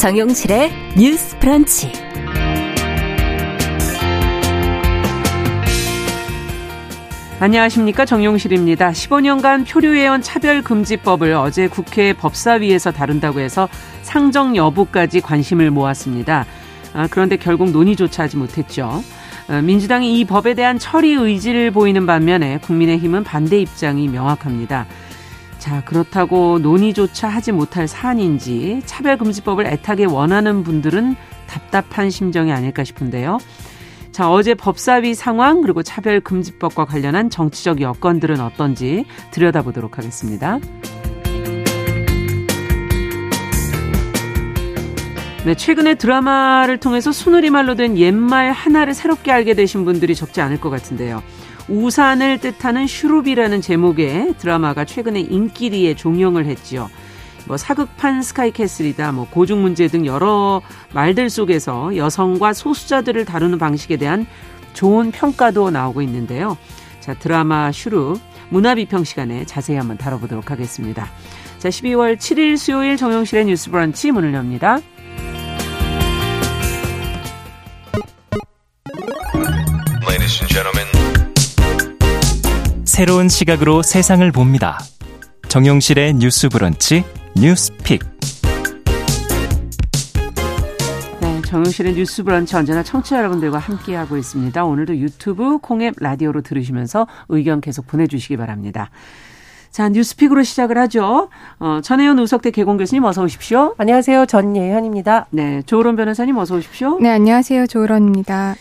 정용실의 뉴스 프런치. 안녕하십니까 정용실입니다. 15년간 표류회원 차별금지법을 어제 국회 법사위에서 다룬다고 해서 상정 여부까지 관심을 모았습니다. 아, 그런데 결국 논의조차 하지 못했죠. 아, 민주당이 이 법에 대한 처리 의지를 보이는 반면에 국민의힘은 반대 입장이 명확합니다. 자, 그렇다고 논의조차 하지 못할 사안인지 차별금지법을 애타게 원하는 분들은 답답한 심정이 아닐까 싶은데요. 자, 어제 법사위 상황 그리고 차별금지법과 관련한 정치적 여건들은 어떤지 들여다보도록 하겠습니다. 네, 최근에 드라마를 통해서 순우리말로 된 옛말 하나를 새롭게 알게 되신 분들이 적지 않을 것 같은데요. 우산을 뜻하는 슈룹이라는 제목의 드라마가 최근에 인기리에 종영을 했지요. 뭐 사극판 스카이캐슬이다, 뭐 고중 문제 등 여러 말들 속에서 여성과 소수자들을 다루는 방식에 대한 좋은 평가도 나오고 있는데요. 자, 드라마 슈룹 문화비평 시간에 자세히 한번 다뤄보도록 하겠습니다. 자, 12월 7일 수요일 정영실의 뉴스 브런치 문을 엽니다. 새로운 시각으로 세상을 봅니다. 정용실의 뉴스 브런치 뉴스픽. 네, 정용실의 뉴스 브런치 언제나 청취자 여러분들과 함께하고 있습니다. 오늘도 유튜브 콩앱 라디오로 들으시면서 의견 계속 보내주시기 바랍니다. 자, 뉴스픽으로 시작을 하죠. 어, 전혜연 우석대 개공 교수님 어서 오십시오. 안녕하세요. 전예현입니다. 네, 조으론 변호사님 어서 오십시오. 네, 안녕하세요. 조으론입니다.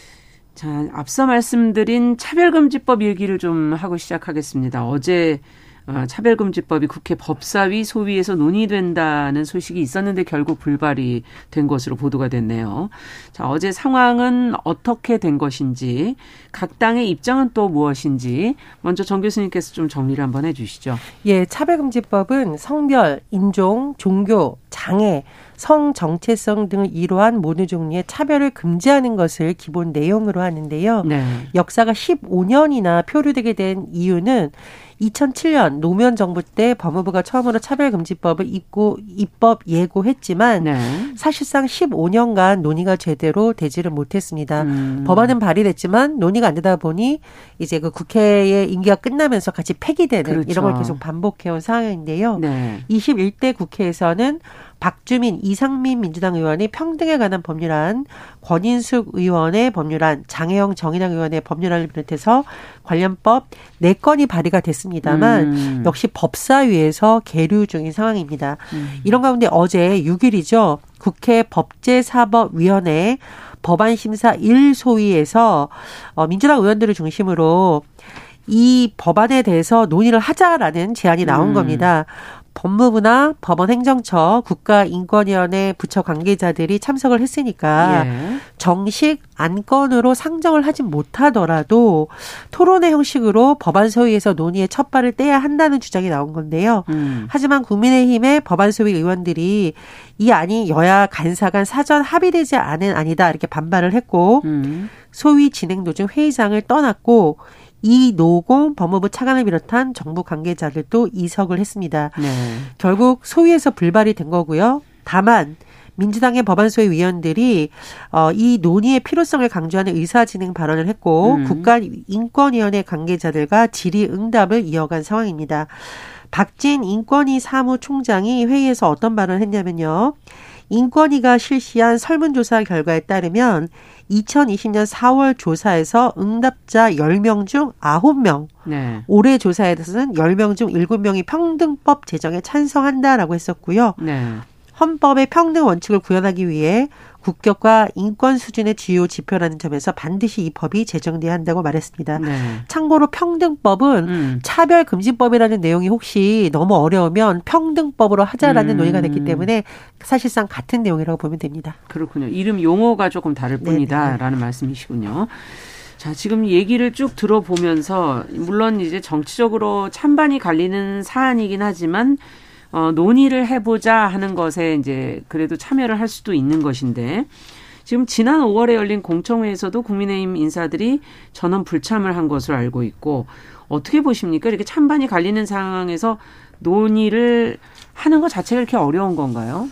자, 앞서 말씀드린 차별금지법 얘기를 좀 하고 시작하겠습니다. 어제 어, 차별금지법이 국회 법사위 소위에서 논의된다는 소식이 있었는데 결국 불발이 된 것으로 보도가 됐네요. 자, 어제 상황은 어떻게 된 것인지, 각 당의 입장은 또 무엇인지, 먼저 정 교수님께서 좀 정리를 한번 해 주시죠. 예, 차별금지법은 성별, 인종, 종교, 장애, 성 정체성 등을 이루한 모든 종류의 차별을 금지하는 것을 기본 내용으로 하는데요. 네. 역사가 15년이나 표류되게 된 이유는 2007년 노무현 정부 때 법무부가 처음으로 차별금지법을 입고 입법 예고했지만 네. 사실상 15년간 논의가 제대로 되지를 못했습니다. 음. 법안은 발의됐지만 논의가 안 되다 보니 이제 그 국회의 임기가 끝나면서 같이 폐기되는 그렇죠. 이런 걸 계속 반복해온 상황인데요. 네. 21대 국회에서는 박주민, 이상민 민주당 의원이 평등에 관한 법률안, 권인숙 의원의 법률안, 장혜영 정의당 의원의 법률안을 비롯해서 관련법 4건이 발의가 됐습니다만 음. 역시 법사위에서 계류 중인 상황입니다. 음. 이런 가운데 어제 6일이죠. 국회 법제사법위원회 법안심사 1소위에서 어, 민주당 의원들을 중심으로 이 법안에 대해서 논의를 하자라는 제안이 나온 음. 겁니다. 법무부나 법원 행정처, 국가인권위원회 부처 관계자들이 참석을 했으니까 예. 정식 안건으로 상정을 하진 못하더라도 토론회 형식으로 법안 소위에서 논의의 첫 발을 떼야 한다는 주장이 나온 건데요. 음. 하지만 국민의힘의 법안 소위 의원들이 이 안이 여야 간사 간 사전 합의되지 않은 안이다 이렇게 반발을 했고 음. 소위 진행 도중 회의장을 떠났고 이노공 법무부 차관을 비롯한 정부 관계자들도 이석을 했습니다. 네. 결국 소위에서 불발이 된 거고요. 다만 민주당의 법안소위 위원들이 어, 이 논의의 필요성을 강조하는 의사진행 발언을 했고 음. 국가인권위원회 관계자들과 질의응답을 이어간 상황입니다. 박진 인권위 사무총장이 회의에서 어떤 발언을 했냐면요. 인권위가 실시한 설문조사 결과에 따르면 2020년 4월 조사에서 응답자 10명 중 9명, 네. 올해 조사에서는 10명 중 7명이 평등법 제정에 찬성한다라고 했었고요. 네. 헌법의 평등 원칙을 구현하기 위해 국격과 인권 수준의 주요 지표라는 점에서 반드시 이 법이 제정돼야 한다고 말했습니다. 네. 참고로 평등법은 음. 차별 금지법이라는 내용이 혹시 너무 어려우면 평등법으로 하자라는 음. 논의가 됐기 때문에 사실상 같은 내용이라고 보면 됩니다. 그렇군요. 이름 용어가 조금 다를 뿐이다라는 네 말씀이시군요. 자, 지금 얘기를 쭉 들어보면서 물론 이제 정치적으로 찬반이 갈리는 사안이긴 하지만 어, 논의를 해보자 하는 것에 이제 그래도 참여를 할 수도 있는 것인데 지금 지난 5월에 열린 공청회에서도 국민의힘 인사들이 전원 불참을 한 것으로 알고 있고 어떻게 보십니까? 이렇게 찬반이 갈리는 상황에서 논의를 하는 것 자체가 이렇게 어려운 건가요?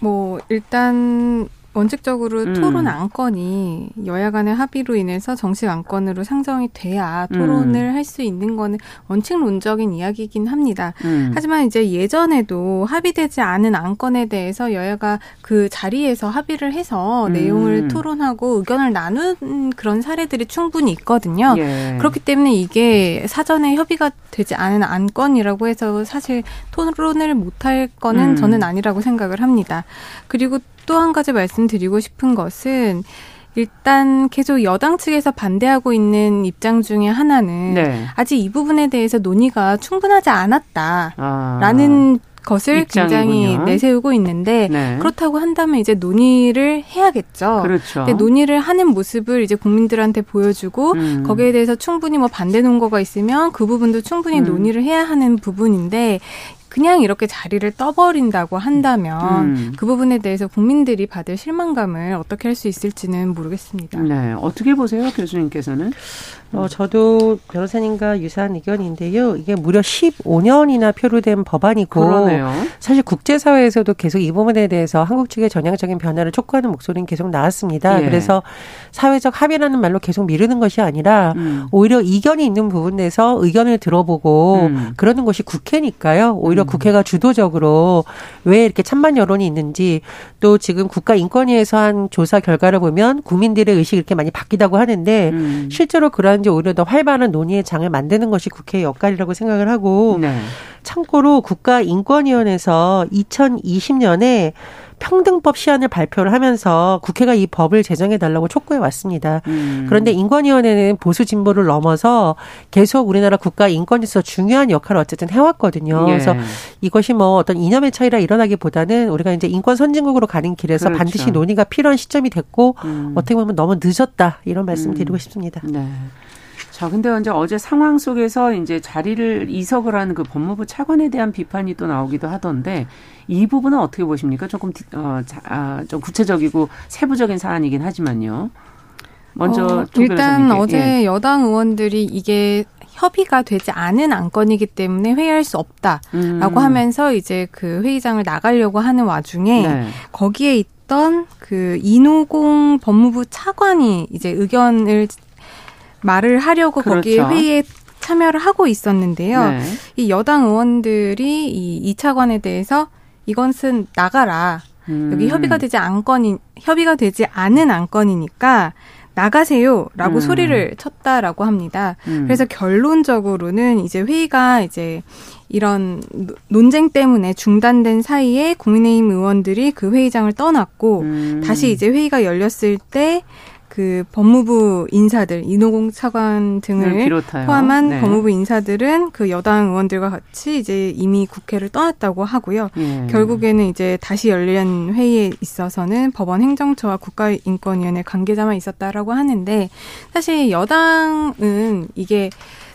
뭐 일단 원칙적으로 음. 토론 안건이 여야 간의 합의로 인해서 정식 안건으로 상정이 돼야 토론을 음. 할수 있는 거는 원칙론적인 이야기이긴 합니다. 음. 하지만 이제 예전에도 합의되지 않은 안건에 대해서 여야가 그 자리에서 합의를 해서 음. 내용을 토론하고 의견을 나눈 그런 사례들이 충분히 있거든요. 예. 그렇기 때문에 이게 사전에 협의가 되지 않은 안건이라고 해서 사실 토론을 못할 거는 음. 저는 아니라고 생각을 합니다. 그리고 또 한 가지 말씀드리고 싶은 것은 일단 계속 여당 측에서 반대하고 있는 입장 중에 하나는 네. 아직 이 부분에 대해서 논의가 충분하지 않았다라는 아. 것을 입장이군요. 굉장히 내세우고 있는데 네. 그렇다고 한다면 이제 논의를 해야겠죠. 그렇죠. 근데 논의를 하는 모습을 이제 국민들한테 보여주고 음. 거기에 대해서 충분히 뭐 반대 논거가 있으면 그 부분도 충분히 음. 논의를 해야 하는 부분인데 그냥 이렇게 자리를 떠버린다고 한다면 음. 그 부분에 대해서 국민들이 받을 실망감을 어떻게 할 수 있을지는 모르겠습니다. 네. 어떻게 보세요, 교수님께서는? 어, 저도 변호사님과 유사한 의견인데요. 이게 무려 15년이나 표류된 법안이고 그러네요. 사실 국제사회에서도 계속 이 부분에 대해서 한국 측의 전향적인 변화를 촉구하는 목소리는 계속 나왔습니다. 예. 그래서 사회적 합의라는 말로 계속 미루는 것이 아니라 음. 오히려 이견이 있는 부분에서 의견을 들어보고 음. 그러는 것이 국회니까요. 오히려 음. 국회가 주도적으로 왜 이렇게 찬반 여론이 있는지 또 지금 국가인권위에서 한 조사 결과를 보면 국민들의 의식이 이렇게 많이 바뀌다고 하는데 음. 실제로 그러 한 이제 오히려 더 활발한 논의의 장을 만드는 것이 국회의 역할이라고 생각을 하고 네. 참고로 국가인권위원회에서 2020년에 평등법 시안을 발표를 하면서 국회가 이 법을 제정해 달라고 촉구해 왔습니다. 음. 그런데 인권위원회는 보수 진보를 넘어서 계속 우리나라 국가 인권에서 중요한 역할을 어쨌든 해왔거든요. 예. 그래서 이것이 뭐 어떤 이념의 차이라 일어나기보다는 우리가 이제 인권 선진국으로 가는 길에서 그렇죠. 반드시 논의가 필요한 시점이 됐고 음. 어떻게 보면 너무 늦었다 이런 말씀 음. 드리고 싶습니다. 네. 자, 근데 이제 어제 상황 속에서 이제 자리를 이석을 하는 그 법무부 차관에 대한 비판이 또 나오기도 하던데 이 부분은 어떻게 보십니까? 조금 어, 자, 아, 좀 구체적이고 세부적인 사안이긴 하지만요. 먼저 어, 일단 어제 예. 여당 의원들이 이게 협의가 되지 않은 안건이기 때문에 회의할 수 없다라고 음. 하면서 이제 그 회의장을 나가려고 하는 와중에 네. 거기에 있던 그 이노공 법무부 차관이 이제 의견을 말을 하려고 그렇죠. 거기에 회의에 참여를 하고 있었는데요. 네. 이 여당 의원들이 이 2차관에 대해서 이것은 나가라. 음. 여기 협의가 되지 않건이 협의가 되지 않은 안건이니까 나가세요라고 음. 소리를 쳤다라고 합니다. 음. 그래서 결론적으로는 이제 회의가 이제 이런 논쟁 때문에 중단된 사이에 국민의힘 의원들이 그 회의장을 떠났고 음. 다시 이제 회의가 열렸을 때 그 법무부 인사들 이노공 차관 등을 포함한 네. 법무부 인사들은 그 여당 의원들과 같이 이제 이미 국회를 떠났다고 하고요. 예. 결국에는 이제 다시 열린 회의에 있어서는 법원 행정처와 국가인권위원회 관계자만 있었다라고 하는데 사실 여당은 이게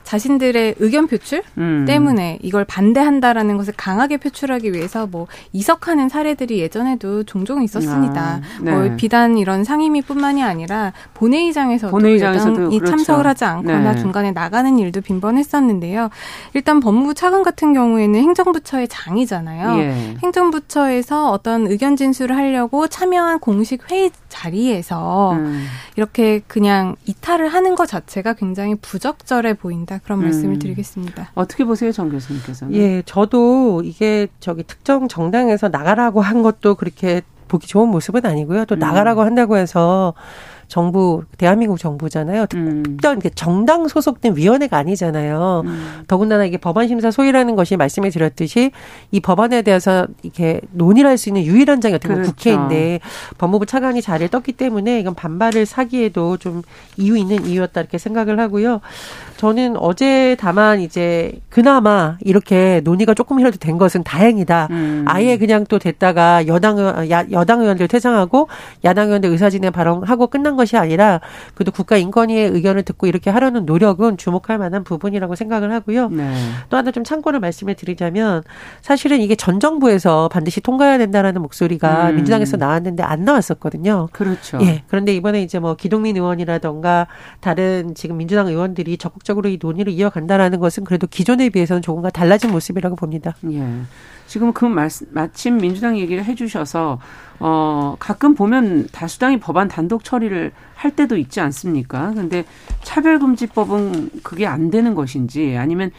자신들의 의견 표출 음. 때문에 이걸 반대한다라는 것을 강하게 표출하기 위해서 뭐 이석하는 사례들이 예전에도 종종 있었습니다. 아, 네. 뭐 비단 이런 상임위뿐만이 아니라 본회의장에서도, 본회의장에서도 그렇죠. 참석을 하지 않거나 네. 중간에 나가는 일도 빈번했었는데요. 일단 법무부 차관 같은 경우에는 행정부처의 장이잖아요. 예. 행정부처에서 어떤 의견 진술을 하려고 참여한 공식 회의 자리에서 음. 이렇게 그냥 이탈을 하는 것 자체가 굉장히 부적절해 보인다. 있다. 그런 말씀을 음. 드리겠습니다. 어떻게 보세요, 정 교수님께서는? 예, 저도 이게 저기 특정 정당에서 나가라고 한 것도 그렇게 보기 좋은 모습은 아니고요. 또 음. 나가라고 한다고 해서 정부 대한민국 정부잖아요. 음. 특별 정당 소속된 위원회가 아니잖아요. 음. 더군다나 이게 법안 심사 소위라는 것이 말씀해 드렸듯이 이 법안에 대해서 이렇게 논의를 할 수 있는 유일한 장이 어떻게 보면 그렇죠. 국회인데 법무부 차관이 자리를 떴기 때문에 이건 반발을 사기에도 좀 이유 있는 이유였다 이렇게 생각을 하고요. 저는 어제 다만 이제 그나마 이렇게 논의가 조금이라도 된 것은 다행이다. 음. 아예 그냥 또 됐다가 여당 야, 여당 의원들 퇴장하고 야당 의원들 의사진행 발언하고 끝난 것이 아니라 그래도 국가인권위의 의견을 듣고 이렇게 하려는 노력은 주목할 만한 부분이라고 생각을 하고요. 네. 또 하나 좀 참고를 말씀을 드리자면 사실은 이게 전 정부에서 반드시 통과해야 된다라는 목소리가 음. 민주당에서 나왔는데 안 나왔었거든요. 그렇죠. 예. 그런데 이번에 이제 뭐 기동민 의원이라던가 다른 지금 민주당 의원들이 적극 적으로 이 논의를 이어간다라는 것은 그래도 기존에 비해서는 조금과 달라진 모습이라고 봅니다. 예. 지금 그 말씀, 마침 민주당 얘기를 해주셔서 어 가끔 보면 다수당이 법안 단독 처리를 할 때도 있지 않습니까? 근데 차별금지법은 그게 안 되는 것인지 아니면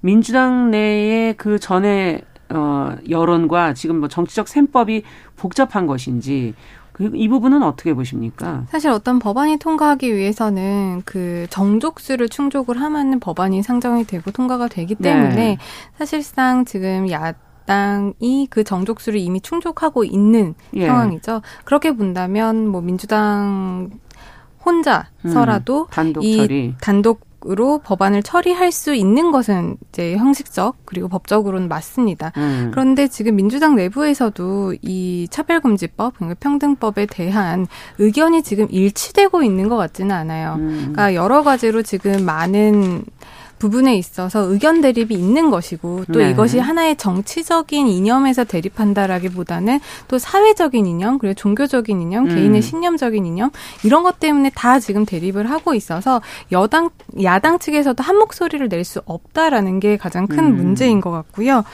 민주당 내에 그 전에 어 여론과 지금 뭐 정치적 셈법이 복잡한 것인지 그, 이 부분은 어떻게 보십니까? 사실 어떤 법안이 통과하기 위해서는 그 정족수를 충족을 하면 법안이 상정이 되고 통과가 되기 때문에 네. 사실상 지금 야 야당이 그 정족수를 이미 충족하고 있는 예. 상황이죠. 그렇게 본다면 뭐 민주당 혼자서라도 음, 단독 이 단독 으로 법안을 처리할 수 있는 것은 이제 형식적 그리고 법적으로는 맞습니다. 음. 그런데 지금 민주당 내부에서도 이 차별금지법, 그러니까 평등법에 대한 의견이 지금 일치되고 있는 것 같지는 않아요. 음. 그러니까 여러 가지로 지금 많은 부분에 있어서 의견 대립이 있는 것이고 또 네. 이것이 하나의 정치적인 이념에서 대립한다라기보다는 또 사회적인 이념 그리고 종교적인 이념 음. 개인의 신념적인 이념 이런 것 때문에 다 지금 대립을 하고 있어서 여당 야당 측에서도 한 목소리를 낼 수 없다라는 게 가장 큰 음. 문제인 것 같고요.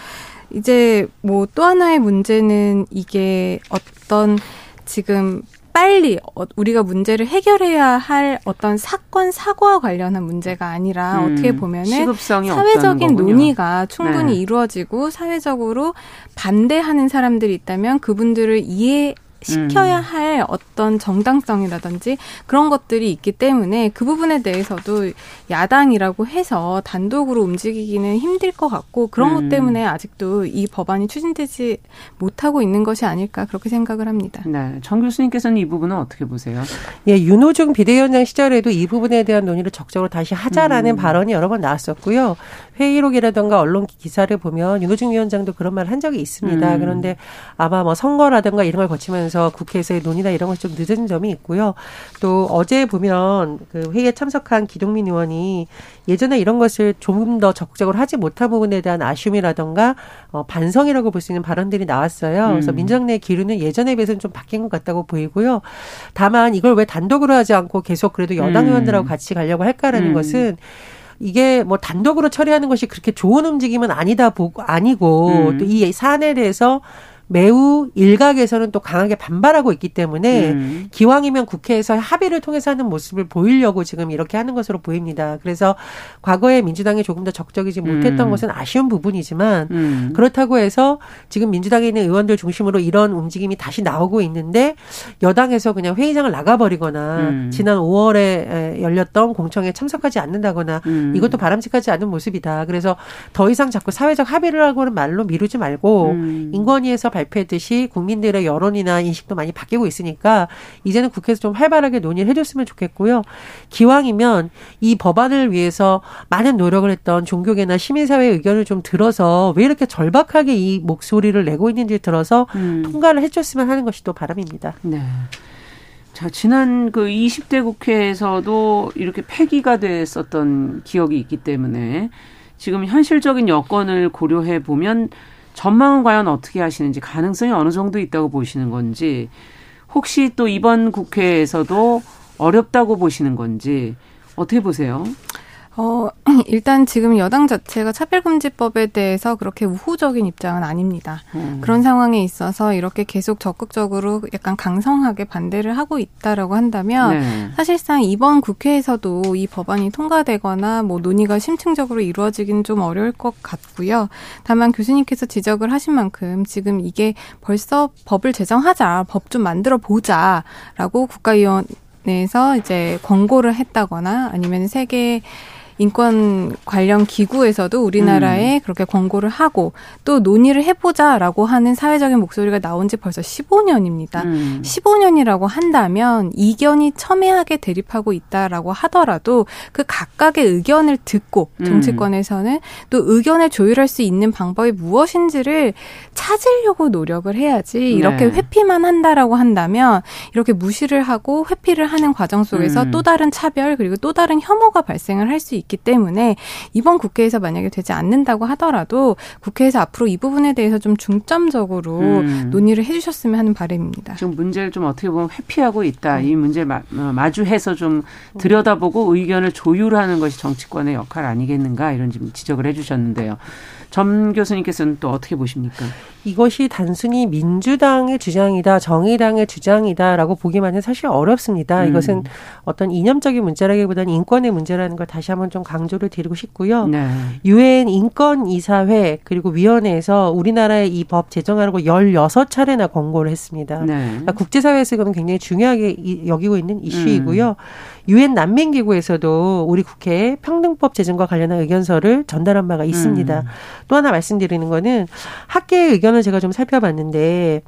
이제 뭐 또 하나의 문제는 이게 어떤 지금 빨리 어, 우리가 문제를 해결해야 할 어떤 사건 사고와 관련한 문제가 아니라 음, 어떻게 보면은 사회적인 논의가 충분히 네. 이루어지고 사회적으로 반대하는 사람들이 있다면 그분들을 이해 시켜야 음. 할 어떤 정당성이라든지 그런 것들이 있기 때문에 그 부분에 대해서도 야당이라고 해서 단독으로 움직이기는 힘들 것 같고 그런 음. 것 때문에 아직도 이 법안이 추진되지 못하고 있는 것이 아닐까 그렇게 생각을 합니다. 네. 정 교수님께서는 이 부분은 어떻게 보세요? 예, 윤호중 비대위원장 시절에도 이 부분에 대한 논의를 적극적으로 다시 하자라는 음. 발언이 여러 번 나왔었고요. 회의록이라든가 언론 기사를 보면 윤호중 위원장도 그런 말을 한 적이 있습니다. 음. 그런데 아마 뭐 선거라든가 이런 걸 거치면서 국회에서의 논의나 이런 것이 좀 늦은 점이 있고요. 또 어제 보면 그 회의에 참석한 기동민 의원이 예전에 이런 것을 조금 더 적극적으로 하지 못한 부분에 대한 아쉬움이라든가 어, 반성이라고 볼 수 있는 발언들이 나왔어요. 음. 그래서 민주당 내 기류는 예전에 비해서는 좀 바뀐 것 같다고 보이고요. 다만 이걸 왜 단독으로 하지 않고 계속 그래도 여당 음. 의원들하고 같이 가려고 할까라는 음. 것은 이게 뭐 단독으로 처리하는 것이 그렇게 좋은 움직임은 아니다 보고 아니고 음. 또이 사안에 대해서 매우 일각에서는 또 강하게 반발하고 있기 때문에 음. 기왕이면 국회에서 합의를 통해서 하는 모습을 보이려고 지금 이렇게 하는 것으로 보입니다. 그래서 과거에 민주당이 조금 더 적극적이지 못했던 음. 것은 아쉬운 부분이지만 음. 그렇다고 해서 지금 민주당에 있는 의원들 중심으로 이런 움직임이 다시 나오고 있는데 여당에서 그냥 회의장을 나가버리거나 음. 지난 5월에 열렸던 공청에 참석하지 않는다거나 음. 이것도 바람직하지 않은 모습이다. 그래서 더 이상 자꾸 사회적 합의를 하고는 말로 미루지 말고 음. 인권위에서 발 표했듯이 국민들의 여론이나 인식도 많이 바뀌고 있으니까 이제는 국회에서 좀 활발하게 논의를 해줬으면 좋겠고요. 기왕이면 이 법안을 위해서 많은 노력을 했던 종교계나 시민사회의 의견을 좀 들어서 왜 이렇게 절박하게 이 목소리를 내고 있는지 들어서 음. 통과를 해줬으면 하는 것이 또 바람입니다. 네. 자, 지난 그 20대 국회에서도 이렇게 폐기가 됐었던 기억이 있기 때문에 지금 현실적인 여건을 고려해 보면 전망은 과연 어떻게 하시는지 가능성이 어느 정도 있다고 보시는 건지 혹시 또 이번 국회에서도 어렵다고 보시는 건지 어떻게 보세요? 어, 일단 지금 여당 자체가 차별금지법에 대해서 그렇게 우호적인 입장은 아닙니다. 음. 그런 상황에 있어서 이렇게 계속 적극적으로 약간 강성하게 반대를 하고 있다라고 한다면 네. 사실상 이번 국회에서도 이 법안이 통과되거나 뭐 논의가 심층적으로 이루어지기는 좀 어려울 것 같고요. 다만 교수님께서 지적을 하신 만큼 지금 이게 벌써 법을 제정하자, 법 좀 만들어 보자라고 국가위원 내에서 이제 권고를 했다거나 아니면 세계 인권 관련 기구에서도 우리나라에 음. 그렇게 권고를 하고 또 논의를 해보자라고 하는 사회적인 목소리가 나온 지 벌써 15년입니다. 음. 15년이라고 한다면 이견이 첨예하게 대립하고 있다라고 하더라도 그 각각의 의견을 듣고 음. 정치권에서는 음. 또 의견을 조율할 수 있는 방법이 무엇인지를 찾으려고 노력을 해야지 이렇게 네. 회피만 한다라고 한다면 이렇게 무시를 하고 회피를 하는 과정 속에서 음. 또 다른 차별 그리고 또 다른 혐오가 발생을 할 수 있기 때문에 이번 국회에서 만약에 되지 않는다고 하더라도 국회에서 앞으로 이 부분에 대해서 좀 중점적으로 음. 논의를 해주셨으면 하는 바람입니다. 지금 문제를 좀 어떻게 보면 회피하고 있다. 음. 이 문제를 마, 어, 마주해서 좀 들여다보고 의견을 조율하는 것이 정치권의 역할 아니겠는가 이런 지적을 해주셨는데요. 점 교수님께서는 또 어떻게 보십니까? 이것이 단순히 민주당의 주장이다, 정의당의 주장이다라고 보기만 은 사실 어렵습니다. 음. 이것은 어떤 이념적인 문제라기보다는 인권의 문제라는 걸 다시 한번 좀 강조를 드리고 싶고요. 네. 유엔 인권 이사회 그리고 위원회에서 우리나라의 이 법 제정하라고 16차례나 권고를 했습니다. 네. 그러니까 국제사회에서 이거는 굉장히 중요하게 여기고 있는 이슈이고요. 음. 유엔 난민기구에서도 우리 국회에 평등법 제정과 관련한 의견서를 전달한 바가 있습니다. 음. 또 하나 말씀드리는 거는 학계의 의견을 제가 좀 살펴봤는데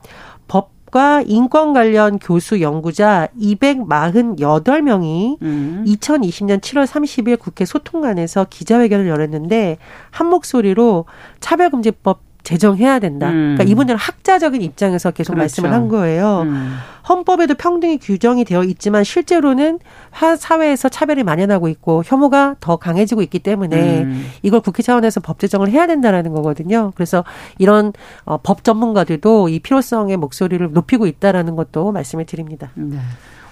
법 과 인권 관련 교수 연구자 248명이 음. 2020년 7월 30일 국회 소통관에서 기자회견을 열었는데 한 목소리로 차별금지법 제정해야 된다. 음. 그러니까 이분들은 학자적인 입장에서 계속 그렇죠. 말씀을 한 거예요. 음. 헌법에도 평등이 규정이 되어 있지만 실제로는 사회에서 차별이 만연하고 있고 혐오가 더 강해지고 있기 때문에 음. 이걸 국회 차원에서 법 제정을 해야 된다라는 거거든요. 그래서 이런 어, 법 전문가들도 이 필요성의 목소리를 높이고 있다라는 것도 말씀을 드립니다. 네.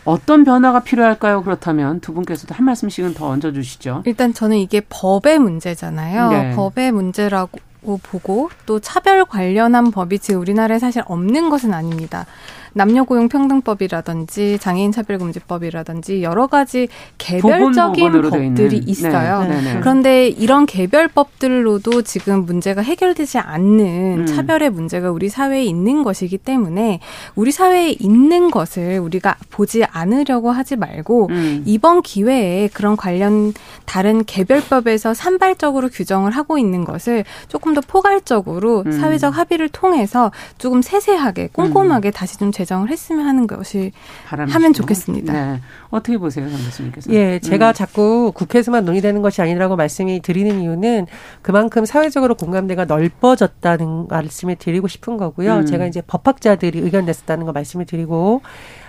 어떤 변화가 필요할까요? 그렇다면 두 분께서도 한 말씀씩은 더 얹어주시죠. 일단 저는 이게 법의 문제잖아요. 네. 법의 문제라고 보고 또 차별 관련한 법이 지금 우리나라에 사실 없는 것은 아닙니다. 남녀고용평등법이라든지 장애인차별금지법이라든지 여러 가지 개별적인 법들이 있어요. 네. 네. 네. 그런데 이런 개별법들로도 지금 문제가 해결되지 않는 음. 차별의 문제가 우리 사회에 있는 것이기 때문에 우리 사회에 있는 것을 우리가 보지 않으려고 하지 말고 음. 이번 기회에 그런 관련 다른 개별법에서 산발적으로 규정을 하고 있는 것을 조금 더 포괄적으로 음. 사회적 합의를 통해서 조금 세세하게 꼼꼼하게 음. 다시 좀 제정을 했으면 하는 것이 바람이시구나. 하면 좋겠습니다. 네. 어떻게 보세요, 강 교수님께서? 예, 제가 음. 자꾸 국회에서만 논의되는 것이 아니라고 말씀이 드리는 이유는 그만큼 사회적으로 공감대가 넓어졌다는 말씀을 드리고 싶은 거고요. 음. 제가 이제 법학자들이 의견 냈었다는 거 말씀을 드리고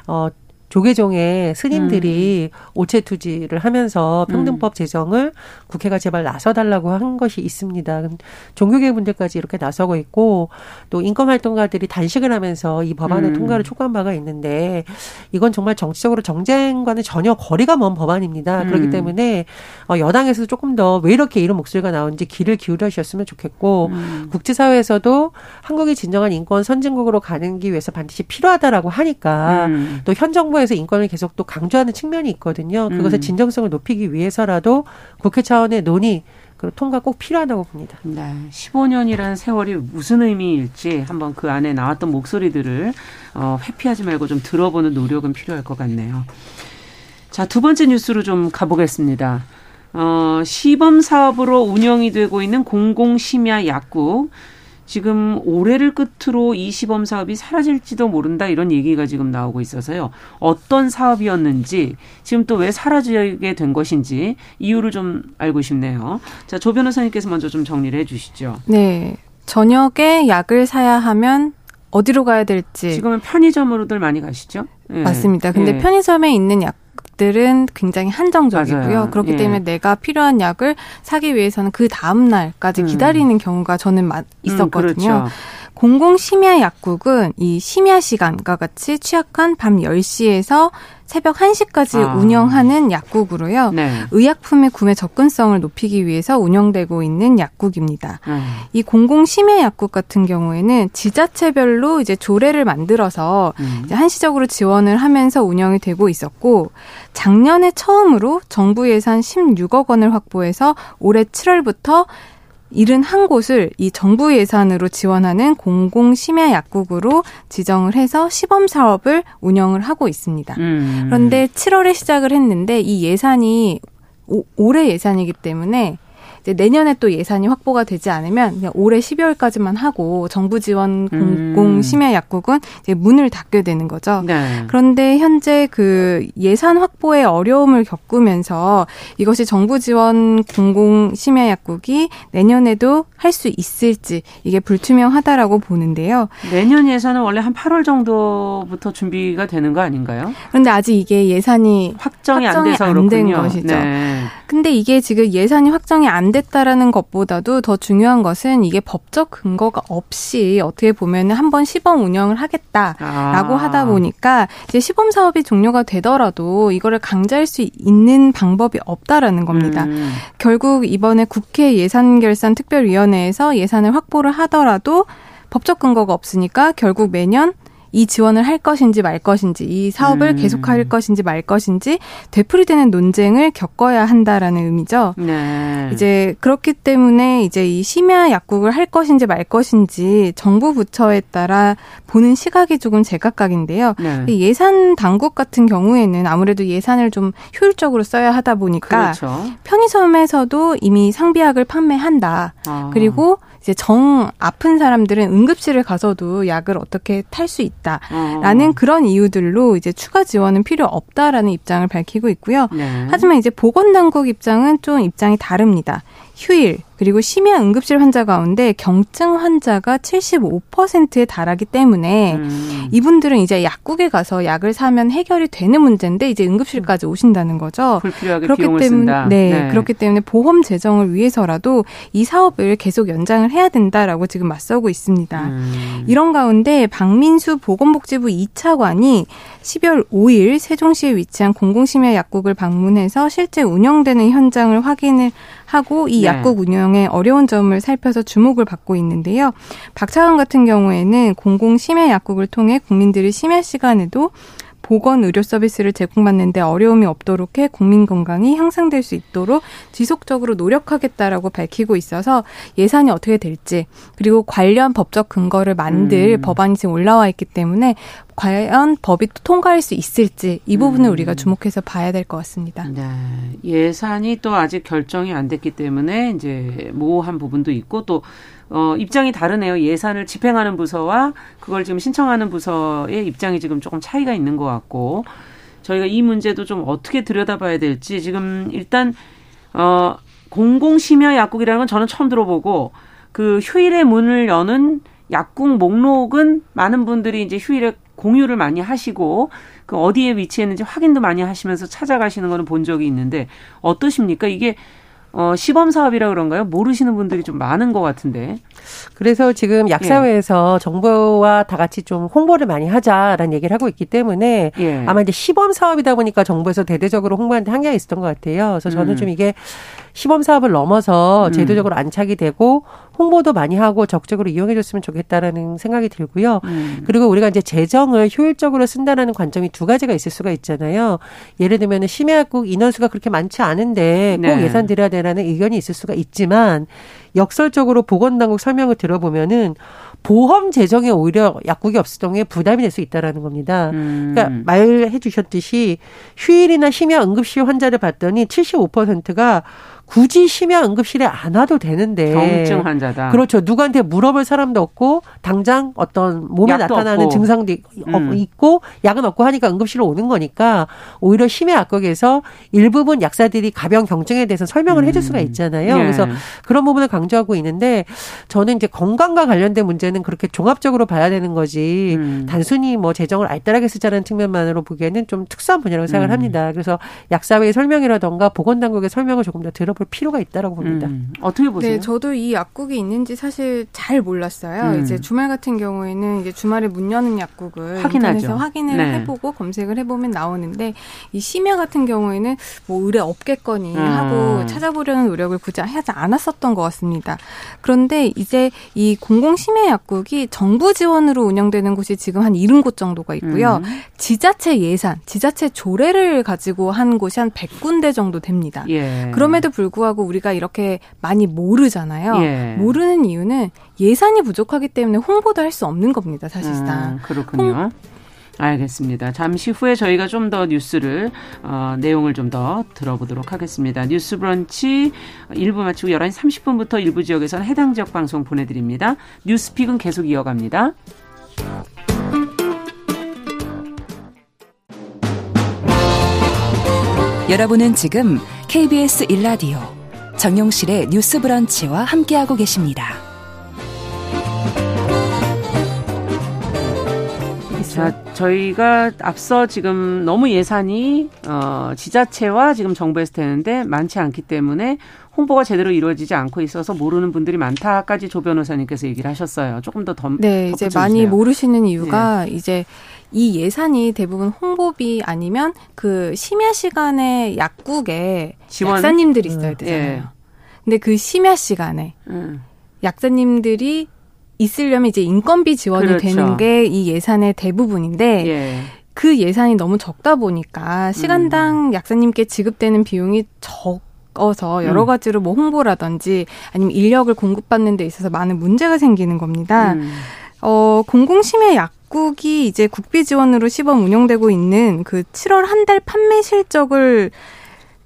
어 조계종의 스님들이 음. 오체 투지를 하면서 평등법 음. 제정을 국회가 제발 나서달라고 한 것이 있습니다. 종교계 분들까지 이렇게 나서고 있고 또 인권 활동가들이 단식을 하면서 이 법안의 음. 통과를 촉구한 바가 있는데 이건 정말 정치적으로 정쟁과는 전혀 거리가 먼 법안입니다. 음. 그렇기 때문에 어, 여당에서도 조금 더 왜 이렇게 이런 목소리가 나오는지 귀를 기울여 주셨으면 좋겠고 음. 국제사회에서도 한국이 진정한 인권 선진국으로 가는 기 위해서 반드시 필요하다라고 하니까 음. 또현 정부의 정부에서 인권을 계속 또 강조하는 측면이 있거든요. 그것의 음. 진정성을 높이기 위해서라도 국회 차원의 논의 그리고 통과 꼭 필요하다고 봅니다. 네. 15년이라는 세월이 무슨 의미일지 한번 그 안에 나왔던 목소리들을 어, 회피하지 말고 좀 들어보는 노력은 필요할 것 같네요. 자, 두 번째 뉴스로 좀 가보겠습니다. 어, 시범 사업으로 운영이 되고 있는 공공심야 약국. 지금 올해를 끝으로 이 시범 사업이 사라질지도 모른다 이런 얘기가 지금 나오고 있어서요. 어떤 사업이었는지 지금 또 왜 사라지게 된 것인지 이유를 좀 알고 싶네요. 자, 조 변호사님께서 먼저 좀 정리를 해 주시죠. 네. 저녁에 약을 사야 하면 어디로 가야 될지. 지금은 편의점으로들 많이 가시죠? 네. 맞습니다. 근데 네. 편의점에 있는 약 약들은 굉장히 한정적이고요. 맞아요. 그렇기 예. 때문에 내가 필요한 약을 사기 위해서는 그 다음 날까지 음. 기다리는 경우가 저는 있었거든요. 음, 그렇죠. 공공 심야 약국은 이 심야 시간과 같이 취약한 밤 10시에서 새벽 1시까지 아. 운영하는 약국으로요. 네. 의약품의 구매 접근성을 높이기 위해서 운영되고 있는 약국입니다. 음. 이 공공 심야 약국 같은 경우에는 지자체별로 이제 조례를 만들어서 음. 이제 한시적으로 지원을 하면서 운영이 되고 있었고 작년에 처음으로 정부 예산 16억 원을 확보해서 올해 7월부터 71곳을 이 정부 예산으로 지원하는 공공 심야 약국으로 지정을 해서 시범 사업을 운영을 하고 있습니다. 음. 그런데 7월에 시작을 했는데 이 예산이 오, 올해 예산이기 때문에 이제 내년에 또 예산이 확보가 되지 않으면 그냥 올해 12월까지만 하고 정부 지원 공공 음. 심야 약국은 이제 문을 닫게 되는 거죠. 네. 그런데 현재 그 예산 확보에 어려움을 겪으면서 이것이 정부 지원 공공 심야 약국이 내년에도 할 수 있을지 이게 불투명하다라고 보는데요. 내년 예산은 원래 한 8월 정도부터 준비가 되는 거 아닌가요? 그런데 아직 이게 예산이 확정이, 확정이 안 돼서 안 것이죠. 네. 근데 이게 지금 예산이 확정이 안 됐다라는 것보다도 더 중요한 것은 이게 법적 근거가 없이 어떻게 보면은 한번 시범 운영을 하겠다라고 아. 하다 보니까 이제 시범 사업이 종료가 되더라도 이거를 강제할 수 있는 방법이 없다라는 겁니다. 음. 결국 이번에 국회 예산결산 특별위원회에서 예산을 확보를 하더라도 법적 근거가 없으니까 결국 매년 이 지원을 할 것인지 말 것인지 이 사업을 음. 계속할 것인지 말 것인지 되풀이되는 논쟁을 겪어야 한다라는 의미죠. 네. 이제 그렇기 때문에 이제 이 심야 약국을 할 것인지 말 것인지 정부 부처에 따라 보는 시각이 조금 제각각인데요. 네. 예산 당국 같은 경우에는 아무래도 예산을 좀 효율적으로 써야 하다 보니까 그렇죠. 편의점에서도 이미 상비약을 판매한다. 아. 그리고 이제 정 아픈 사람들은 응급실을 가서도 약을 어떻게 탈 수 있다라는 어. 그런 이유들로 이제 추가 지원은 필요 없다라는 입장을 밝히고 있고요. 네. 하지만 이제 보건당국 입장은 좀 입장이 다릅니다. 휴일 그리고 심야 응급실 환자 가운데 경증 환자가 75%에 달하기 때문에 음. 이분들은 이제 약국에 가서 약을 사면 해결이 되는 문제인데 이제 응급실까지 오신다는 거죠. 불필요하게 그렇기 때문에 쓴다. 네, 네, 그렇기 때문에 보험 재정을 위해서라도 이 사업을 계속 연장을 해야 된다라고 지금 맞서고 있습니다. 음. 이런 가운데 박민수 보건복지부 2차관이 12월 5일 세종시에 위치한 공공심야 약국을 방문해서 실제 운영되는 현장을 확인을 하고 이 네. 약국 운영의 어려운 점을 살펴서 주목을 받고 있는데요. 박차관 같은 경우에는 공공 심야 약국을 통해 국민들이 심야 시간에도 보건 의료 서비스를 제공받는데 어려움이 없도록 해 국민 건강이 향상될 수 있도록 지속적으로 노력하겠다라고 밝히고 있어서 예산이 어떻게 될지 그리고 관련 법적 근거를 만들 음. 법안이 지금 올라와 있기 때문에 과연 법이 통과할 수 있을지 이 부분을 음. 우리가 주목해서 봐야 될 것 같습니다. 네. 예산이 또 아직 결정이 안 됐기 때문에 이제 모호한 부분도 있고 또 어, 입장이 다르네요. 예산을 집행하는 부서와 그걸 지금 신청하는 부서의 입장이 지금 조금 차이가 있는 것 같고 저희가 이 문제도 좀 어떻게 들여다봐야 될지 지금 일단 어, 공공심야 약국이라는 건 저는 처음 들어보고 그 휴일에 문을 여는 약국 목록은 많은 분들이 이제 휴일에 공유를 많이 하시고 그 어디에 위치했는지 확인도 많이 하시면서 찾아가시는 거는 본 적이 있는데 어떠십니까? 이게 어, 시범 사업이라 그런가요? 모르시는 분들이 좀 많은 것 같은데. 그래서 지금 약사회에서 예. 정부와 다 같이 좀 홍보를 많이 하자라는 얘기를 하고 있기 때문에 예. 아마 이제 시범 사업이다 보니까 정부에서 대대적으로 홍보하는데 한계가 있었던 것 같아요. 그래서 저는 음. 좀 이게 시범 사업을 넘어서 음. 제도적으로 안착이 되고 홍보도 많이 하고 적극적으로 이용해 줬으면 좋겠다라는 생각이 들고요. 음. 그리고 우리가 이제 재정을 효율적으로 쓴다라는 관점이 두 가지가 있을 수가 있잖아요. 예를 들면 심야국 인원수가 그렇게 많지 않은데 꼭 네. 예산 들여야 되라는 의견이 있을 수가 있지만 역설적으로 보건당국 설명을 들어보면은 보험 재정에 오히려 약국이 없을 경우에 부담이 될 수 있다라는 겁니다. 음. 그러니까 말해 주셨듯이 휴일이나 심야 응급실 환자를 봤더니 75%가 굳이 심야 응급실에 안 와도 되는데 경증 환자다. 그렇죠. 누구한테 물어볼 사람도 없고 당장 어떤 몸에 나타나는 없고. 증상도 음. 있고 약은 없고 하니까 응급실로 오는 거니까 오히려 심야 약국에서 일부분 약사들이 가벼운 경증에 대해서 설명을 음. 해줄 수가 있잖아요. 네. 그래서 그런 부분을 강조하고 있는데 저는 이제 건강과 관련된 문제는 그렇게 종합적으로 봐야 되는 거지 음. 단순히 뭐 재정을 알뜰하게 쓰자는 측면만으로 보기에는 좀 특수한 분야라고 생각을 음. 합니다. 그래서 약사회의 설명이라던가 보건당국의 설명을 조금 더 들어볼 볼 필요가 있다라고 봅니다. 음. 어떻게 보세요? 네, 저도 이 약국이 있는지 사실 잘 몰랐어요. 음. 이제 주말 같은 경우에는 이제 주말에 문 여는 약국을 확인하죠. 인터넷에 확인을 네. 해보고 검색을 해보면 나오는데 이 심야 같은 경우에는 뭐 의뢰 없겠거니 음. 하고 찾아보려는 노력을 굳이 하지 않았었던 것 같습니다. 그런데 이제 이 공공 심야 약국이 정부 지원으로 운영되는 곳이 지금 한 70곳 정도가 있고요. 음. 지자체 예산, 지자체 조례를 가지고 한 곳이 한 100군데 정도 됩니다. 예. 그럼에도 불구하고 불구하고 우리가 이렇게 많이 모르잖아요. 예. 모르는 이유는 예산이 부족하기 때문에 홍보도 할 수 없는 겁니다, 사실상. 음, 그렇군요. 홍, 알겠습니다. 잠시 후에 저희가 좀 더 뉴스를 어, 내용을 좀 더 들어보도록 하겠습니다. 뉴스 브런치 1부 마치고 11시 30분부터 일부 지역에서는 해당 지역 방송 보내드립니다. 뉴스픽은 계속 이어갑니다. 여러분은 지금 KBS 1라디오 정용실의 뉴스 브런치와 함께하고 계십니다. 자, 저희가 앞서 지금 너무 예산이 어, 지자체와 지금 정부에서 되는데 많지 않기 때문에 홍보가 제대로 이루어지지 않고 있어서 모르는 분들이 많다까지 조 변호사님께서 얘기를 하셨어요. 조금 더 더. 네, 이제 많이 모르시는 이유가 네. 이제 이 예산이 대부분 홍보비 아니면 그 심야 시간에 약국에 지원? 약사님들이 있어야 음. 되잖아요. 네. 근데 그 심야 시간에 음. 약사님들이 있으려면 이제 인건비 지원이 그렇죠. 되는 게 이 예산의 대부분인데 예. 그 예산이 너무 적다 보니까 시간당 음. 약사님께 지급되는 비용이 적 어서 여러 음. 가지로 뭐 홍보라든지 아니면 인력을 공급받는 데 있어서 많은 문제가 생기는 겁니다. 음. 어, 공공심야 약 국이 이제 국비 지원으로 시범 운영되고 있는 그 7월 한 달 판매 실적을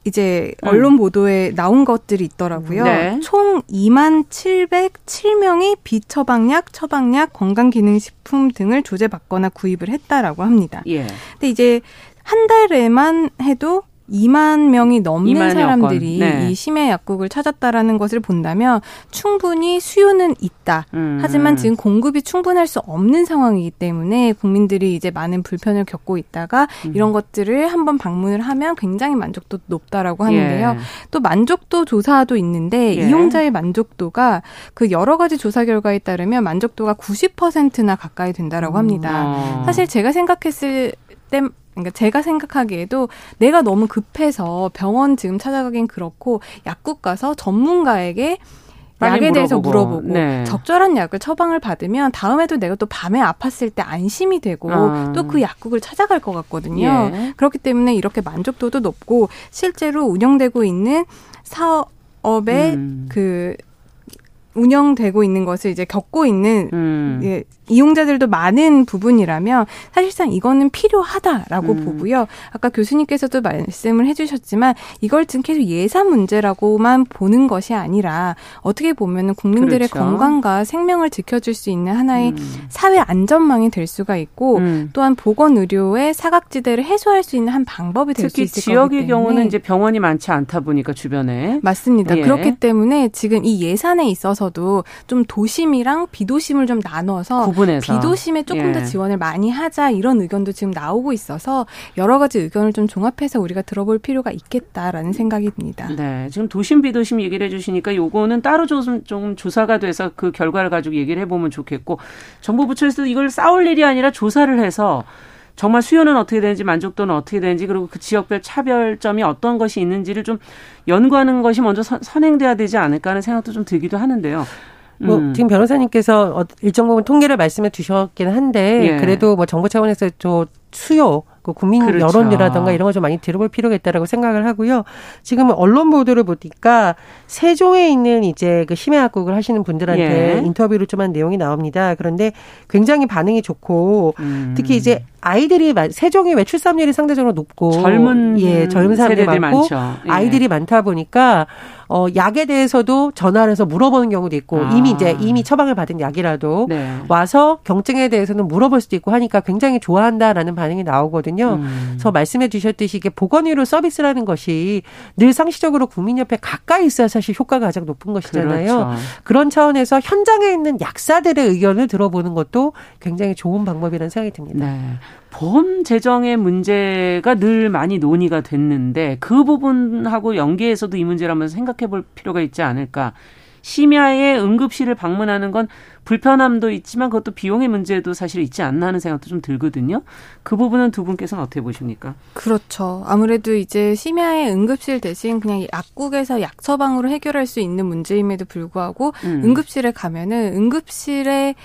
이제 음. 언론 보도에 나온 것들이 있더라고요. 네. 총 2만 707명이 비처방약, 처방약, 건강기능식품 등을 조제받거나 구입을 했다라고 합니다. 예. 근데 이제 한 달에만 해도 2만 명이 넘는 2만 사람들이 네. 이 심야 약국을 찾았다라는 것을 본다면 충분히 수요는 있다. 음. 하지만 지금 공급이 충분할 수 없는 상황이기 때문에 국민들이 이제 많은 불편을 겪고 있다가 음. 이런 것들을 한번 방문을 하면 굉장히 만족도 높다라고 하는데요. 예. 또 만족도 조사도 있는데 예. 이용자의 만족도가 그 여러 가지 조사 결과에 따르면 만족도가 90%나 가까이 된다라고 합니다. 음. 사실 제가 생각했을 때 그러니까 제가 생각하기에도 내가 너무 급해서 병원 지금 찾아가긴 그렇고 약국 가서 전문가에게 약에 대해서 물어보고 네. 적절한 약을 처방을 받으면 다음에도 내가 또 밤에 아팠을 때 안심이 되고 아. 또그 약국을 찾아갈 것 같거든요. 예. 그렇기 때문에 이렇게 만족도도 높고 실제로 운영되고 있는 사업의 음. 그 운영되고 있는 것을 이제 겪고 있는 음. 예, 이용자들도 많은 부분이라면 사실상 이거는 필요하다라고 음. 보고요. 아까 교수님께서도 말씀을 해주셨지만 이걸 지금 계속 예산 문제라고만 보는 것이 아니라 어떻게 보면 국민들의 그렇죠. 건강과 생명을 지켜줄 수 있는 하나의 음. 사회 안전망이 될 수가 있고 음. 또한 보건 의료의 사각지대를 해소할 수 있는 한 방법이 될 수 있을 거기 때문에 지역의 경우는 이제 병원이 많지 않다 보니까 주변에 맞습니다. 예. 그렇기 때문에 지금 이 예산에 있어서 도 좀 도심이랑 비도심을 좀 나눠서 구분해서. 비도심에 조금 예. 더 지원을 많이 하자 이런 의견도 지금 나오고 있어서 여러 가지 의견을 좀 종합해서 우리가 들어볼 필요가 있겠다라는 생각이 듭니다. 네, 지금 도심 비도심 얘기를 해주시니까 요거는 따로 좀, 좀 조사가 돼서 그 결과를 가지고 얘기를 해보면 좋겠고 정부 부처에서 이걸 싸울 일이 아니라 조사를 해서 정말 수요는 어떻게 되는지 만족도는 어떻게 되는지 그리고 그 지역별 차별점이 어떤 것이 있는지를 좀 연구하는 것이 먼저 선, 행돼야 되지 않을까 하는 생각도 좀 들기도 하는데요. 뭐 음. 지금 변호사님께서 어, 일정 부분 통계를 말씀해 주셨긴 한데 예. 그래도 뭐 정부 차원에서 저 수요 그 국민 그렇죠. 여론이라든가 이런 걸 좀 많이 들어볼 필요가 있다라고 생각을 하고요. 지금 언론 보도를 보니까 세종에 있는 이제 그 심야 약국을 하시는 분들한테 예. 인터뷰를 좀 한 내용이 나옵니다. 그런데 굉장히 반응이 좋고 음. 특히 이제 아이들이 세종이 왜 출산율이 상대적으로 높고 젊은 예 젊은 사람들이 많고 예. 아이들이 많다 보니까 어 약에 대해서도 전화를 해서 물어보는 경우도 있고 아. 이미 이제 이미 처방을 받은 약이라도 네. 와서 경증에 대해서는 물어볼 수도 있고 하니까 굉장히 좋아한다라는 반응이 나오거든요. 음. 그래서 말씀해 주셨듯이 이게 보건의료 서비스라는 것이 늘 상시적으로 국민 옆에 가까이 있어야 사실 효과가 가장 높은 것이잖아요. 그렇죠. 그런 차원에서 현장에 있는 약사들의 의견을 들어보는 것도 굉장히 좋은 방법이라는 생각이 듭니다. 네. 보험 재정의 문제가 늘 많이 논의가 됐는데 그 부분하고 연계해서도 이 문제를 한번 생각해 볼 필요가 있지 않을까. 심야에 응급실을 방문하는 건 불편함도 있지만 그것도 비용의 문제도 사실 있지 않나 하는 생각도 좀 들거든요. 그 부분은 두 분께서는 어떻게 보십니까? 그렇죠. 아무래도 이제 심야에 응급실 대신 그냥 약국에서 약 처방으로 해결할 수 있는 문제임에도 불구하고 음. 응급실에 가면은 응급실에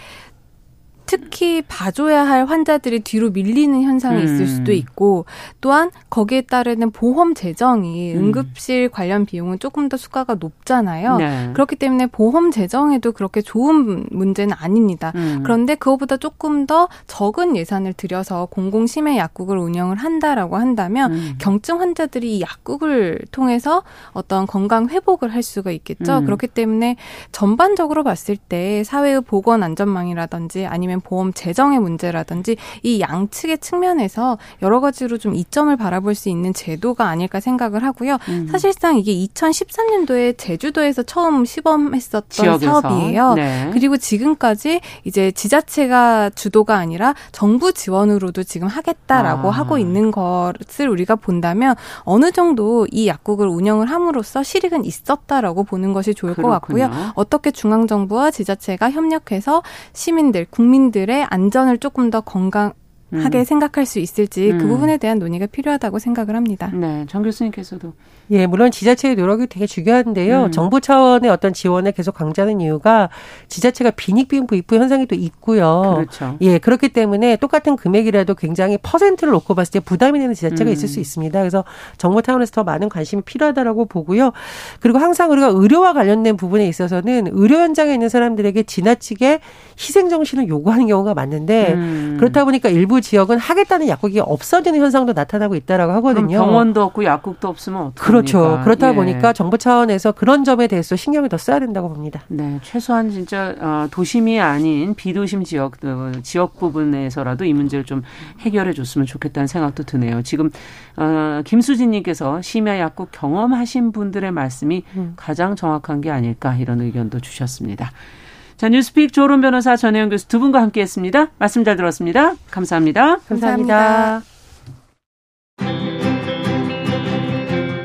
특히 봐줘야 할 환자들이 뒤로 밀리는 현상이 음. 있을 수도 있고 또한 거기에 따르는 보험 재정이 음. 응급실 관련 비용은 조금 더 수가가 높잖아요. 네. 그렇기 때문에 보험 재정에도 그렇게 좋은 문제는 아닙니다. 음. 그런데 그거보다 조금 더 적은 예산을 들여서 공공심해 약국을 운영을 한다라고 한다면 음. 경증 환자들이 이 약국을 통해서 어떤 건강 회복을 할 수가 있겠죠. 음. 그렇기 때문에 전반적으로 봤을 때 사회의 보건 안전망이라든지 아니면 보험 재정의 문제라든지 이 양측의 측면에서 여러 가지로 좀 이점을 바라볼 수 있는 제도가 아닐까 생각을 하고요. 음. 사실상 이게 2013년도에 제주도에서 처음 시범했었던 지역에서. 사업이에요. 네. 그리고 지금까지 이제 지자체가 주도가 아니라 정부 지원으로도 지금 하겠다라고 아. 하고 있는 것을 우리가 본다면 어느 정도 이 약국을 운영을 함으로써 실익은 있었다라고 보는 것이 좋을 그렇군요. 것 같고요. 어떻게 중앙 정부와 지자체가 협력해서 시민들, 국민들 의 안전을 조금 더 건강 하게 음. 생각할 수 있을지 그 음. 그 부분에 대한 논의가 필요하다고 생각을 합니다. 네, 정 교수님께서도 예, 물론 지자체의 노력이 되게 중요한데요. 음. 정부 차원의 어떤 지원을 계속 강조하는 이유가 지자체가 빈익빈 부익부 현상이 또 있고요. 그렇죠. 예, 그렇기 때문에 똑같은 금액이라도 굉장히 퍼센트를 놓고 봤을 때 부담이 되는 지자체가 음. 있을 수 있습니다. 그래서 정부 차원에서 더 많은 관심이 필요하다라고 보고요. 그리고 항상 우리가 의료와 관련된 부분에 있어서는 의료 현장에 있는 사람들에게 지나치게 희생 정신을 요구하는 경우가 많는데 음. 그렇다 보니까 일부 지역은 하겠다는 약국이 없어지는 현상도 나타나고 있다라고 하거든요. 병원도 없고 약국도 없으면 어떡 그렇죠. 그렇다 예. 보니까 정부 차원에서 그런 점에 대해서 신경을 더 써야 된다고 봅니다. 네, 최소한 진짜 어, 도심이 아닌 비도심 지역 어, 지역 부분에서라도 이 문제를 좀 해결해 줬으면 좋겠다는 생각도 드네요. 지금 어, 김수진님께서 심야 약국 경험하신 분들의 말씀이 음. 가장 정확한 게 아닐까 이런 의견도 주셨습니다. 자, 뉴스픽 조론 변호사 전혜영 교수 두 분과 함께 했습니다. 말씀 잘 들었습니다. 감사합니다. 감사합니다. 감사합니다.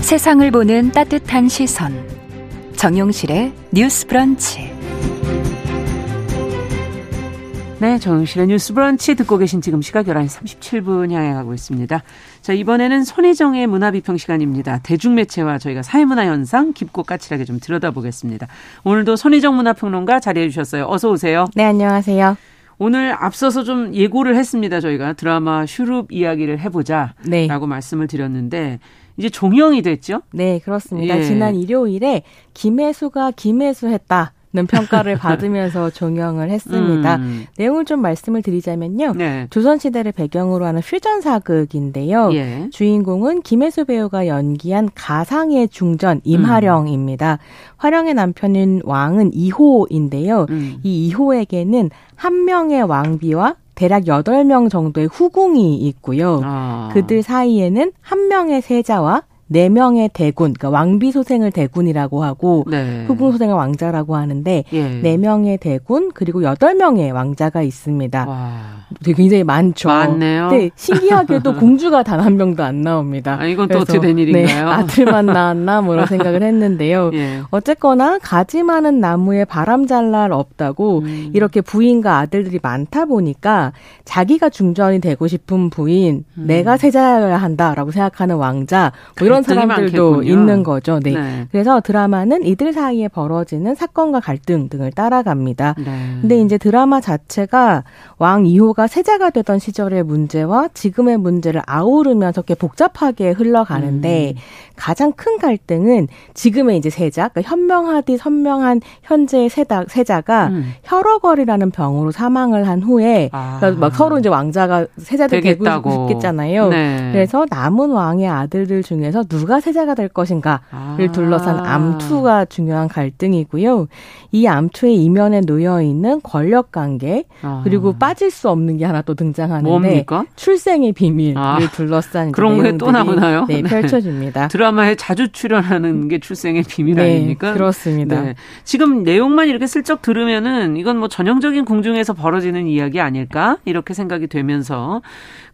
세상을 보는 따뜻한 시선. 정용실의 뉴스 브런치. 네, 정용실의 뉴스 브런치 듣고 계신 지금 시각 11시 37분 향해 가고 있습니다. 자, 이번에는 손혜정의 문화비평 시간입니다. 대중매체와 저희가 사회문화 현상 깊고 까칠하게 좀 들여다보겠습니다. 오늘도 손혜정 문화평론가 자리해 주셨어요. 어서 오세요. 네, 안녕하세요. 오늘 앞서서 좀 예고를 했습니다. 저희가 드라마 슈룹 이야기를 해보자라고 네. 말씀을 드렸는데 이제 종영이 됐죠? 네, 그렇습니다. 예. 지난 일요일에 김혜수가 김혜수했다. 는 평가를 받으면서 종영을 했습니다. 음. 내용을 좀 말씀을 드리자면요. 네. 조선시대를 배경으로 하는 퓨전 사극인데요. 예. 주인공은 김혜수 배우가 연기한 가상의 중전 임하령입니다. 음. 화령의 남편인 왕은 이호인데요. 음. 이 이호에게는 한 명의 왕비와 대략 8명 정도의 후궁이 있고요. 아. 그들 사이에는 한 명의 세자와 네 명의 대군, 그러니까 왕비 소생을 대군이라고 하고 네. 후궁 소생을 왕자라고 하는데 예. 네 명의 대군 그리고 여덟 명의 왕자가 있습니다. 와. 되게 굉장히 많죠. 많네요. 네, 신기하게도 공주가 단 한 명도 안 나옵니다. 아, 이건 또 어떻게 된 네, 일인가요? 네, 아들만 나왔나 뭐 이런 생각을 했는데요. 예. 어쨌거나 가지 많은 나무에 바람 잘 날 없다고 음. 이렇게 부인과 아들들이 많다 보니까 자기가 중전이 되고 싶은 부인, 음. 내가 세자여야 한다라고 생각하는 왕자 뭐 이런 그런 사람들도 많겠군요. 있는 거죠. 네. 네. 그래서 드라마는 이들 사이에 벌어지는 사건과 갈등 등을 따라갑니다. 네. 근데 이제 드라마 자체가 왕 2호가 세자가 되던 시절의 문제와 지금의 문제를 아우르면서 꽤 복잡하게 흘러가는데 음. 가장 큰 갈등은 지금의 이제 세자, 그러니까 현명하디 선명한 현재의 세다, 세자가 음. 혈어거리라는 병으로 사망을 한 후에 아. 그러니까 막 서로 이제 왕자가 세자들 되고 싶겠잖아요. 네. 그래서 남은 왕의 아들들 중에서 누가 세자가 될 것인가를 아. 둘러싼 암투가 중요한 갈등이고요. 이 암투의 이면에 놓여 있는 권력 관계 아. 그리고 빠질 수 없는 게 하나 또 등장하는데 뭡니까? 출생의 비밀을 아. 둘러싼 그런 게 또 나오나요? 네, 펼쳐집니다. 드라마에 자주 출연하는 게 출생의 비밀 네, 아닙니까? 그렇습니다. 네. 지금 내용만 이렇게 슬쩍 들으면은 이건 뭐 전형적인 궁중에서 벌어지는 이야기 아닐까 이렇게 생각이 되면서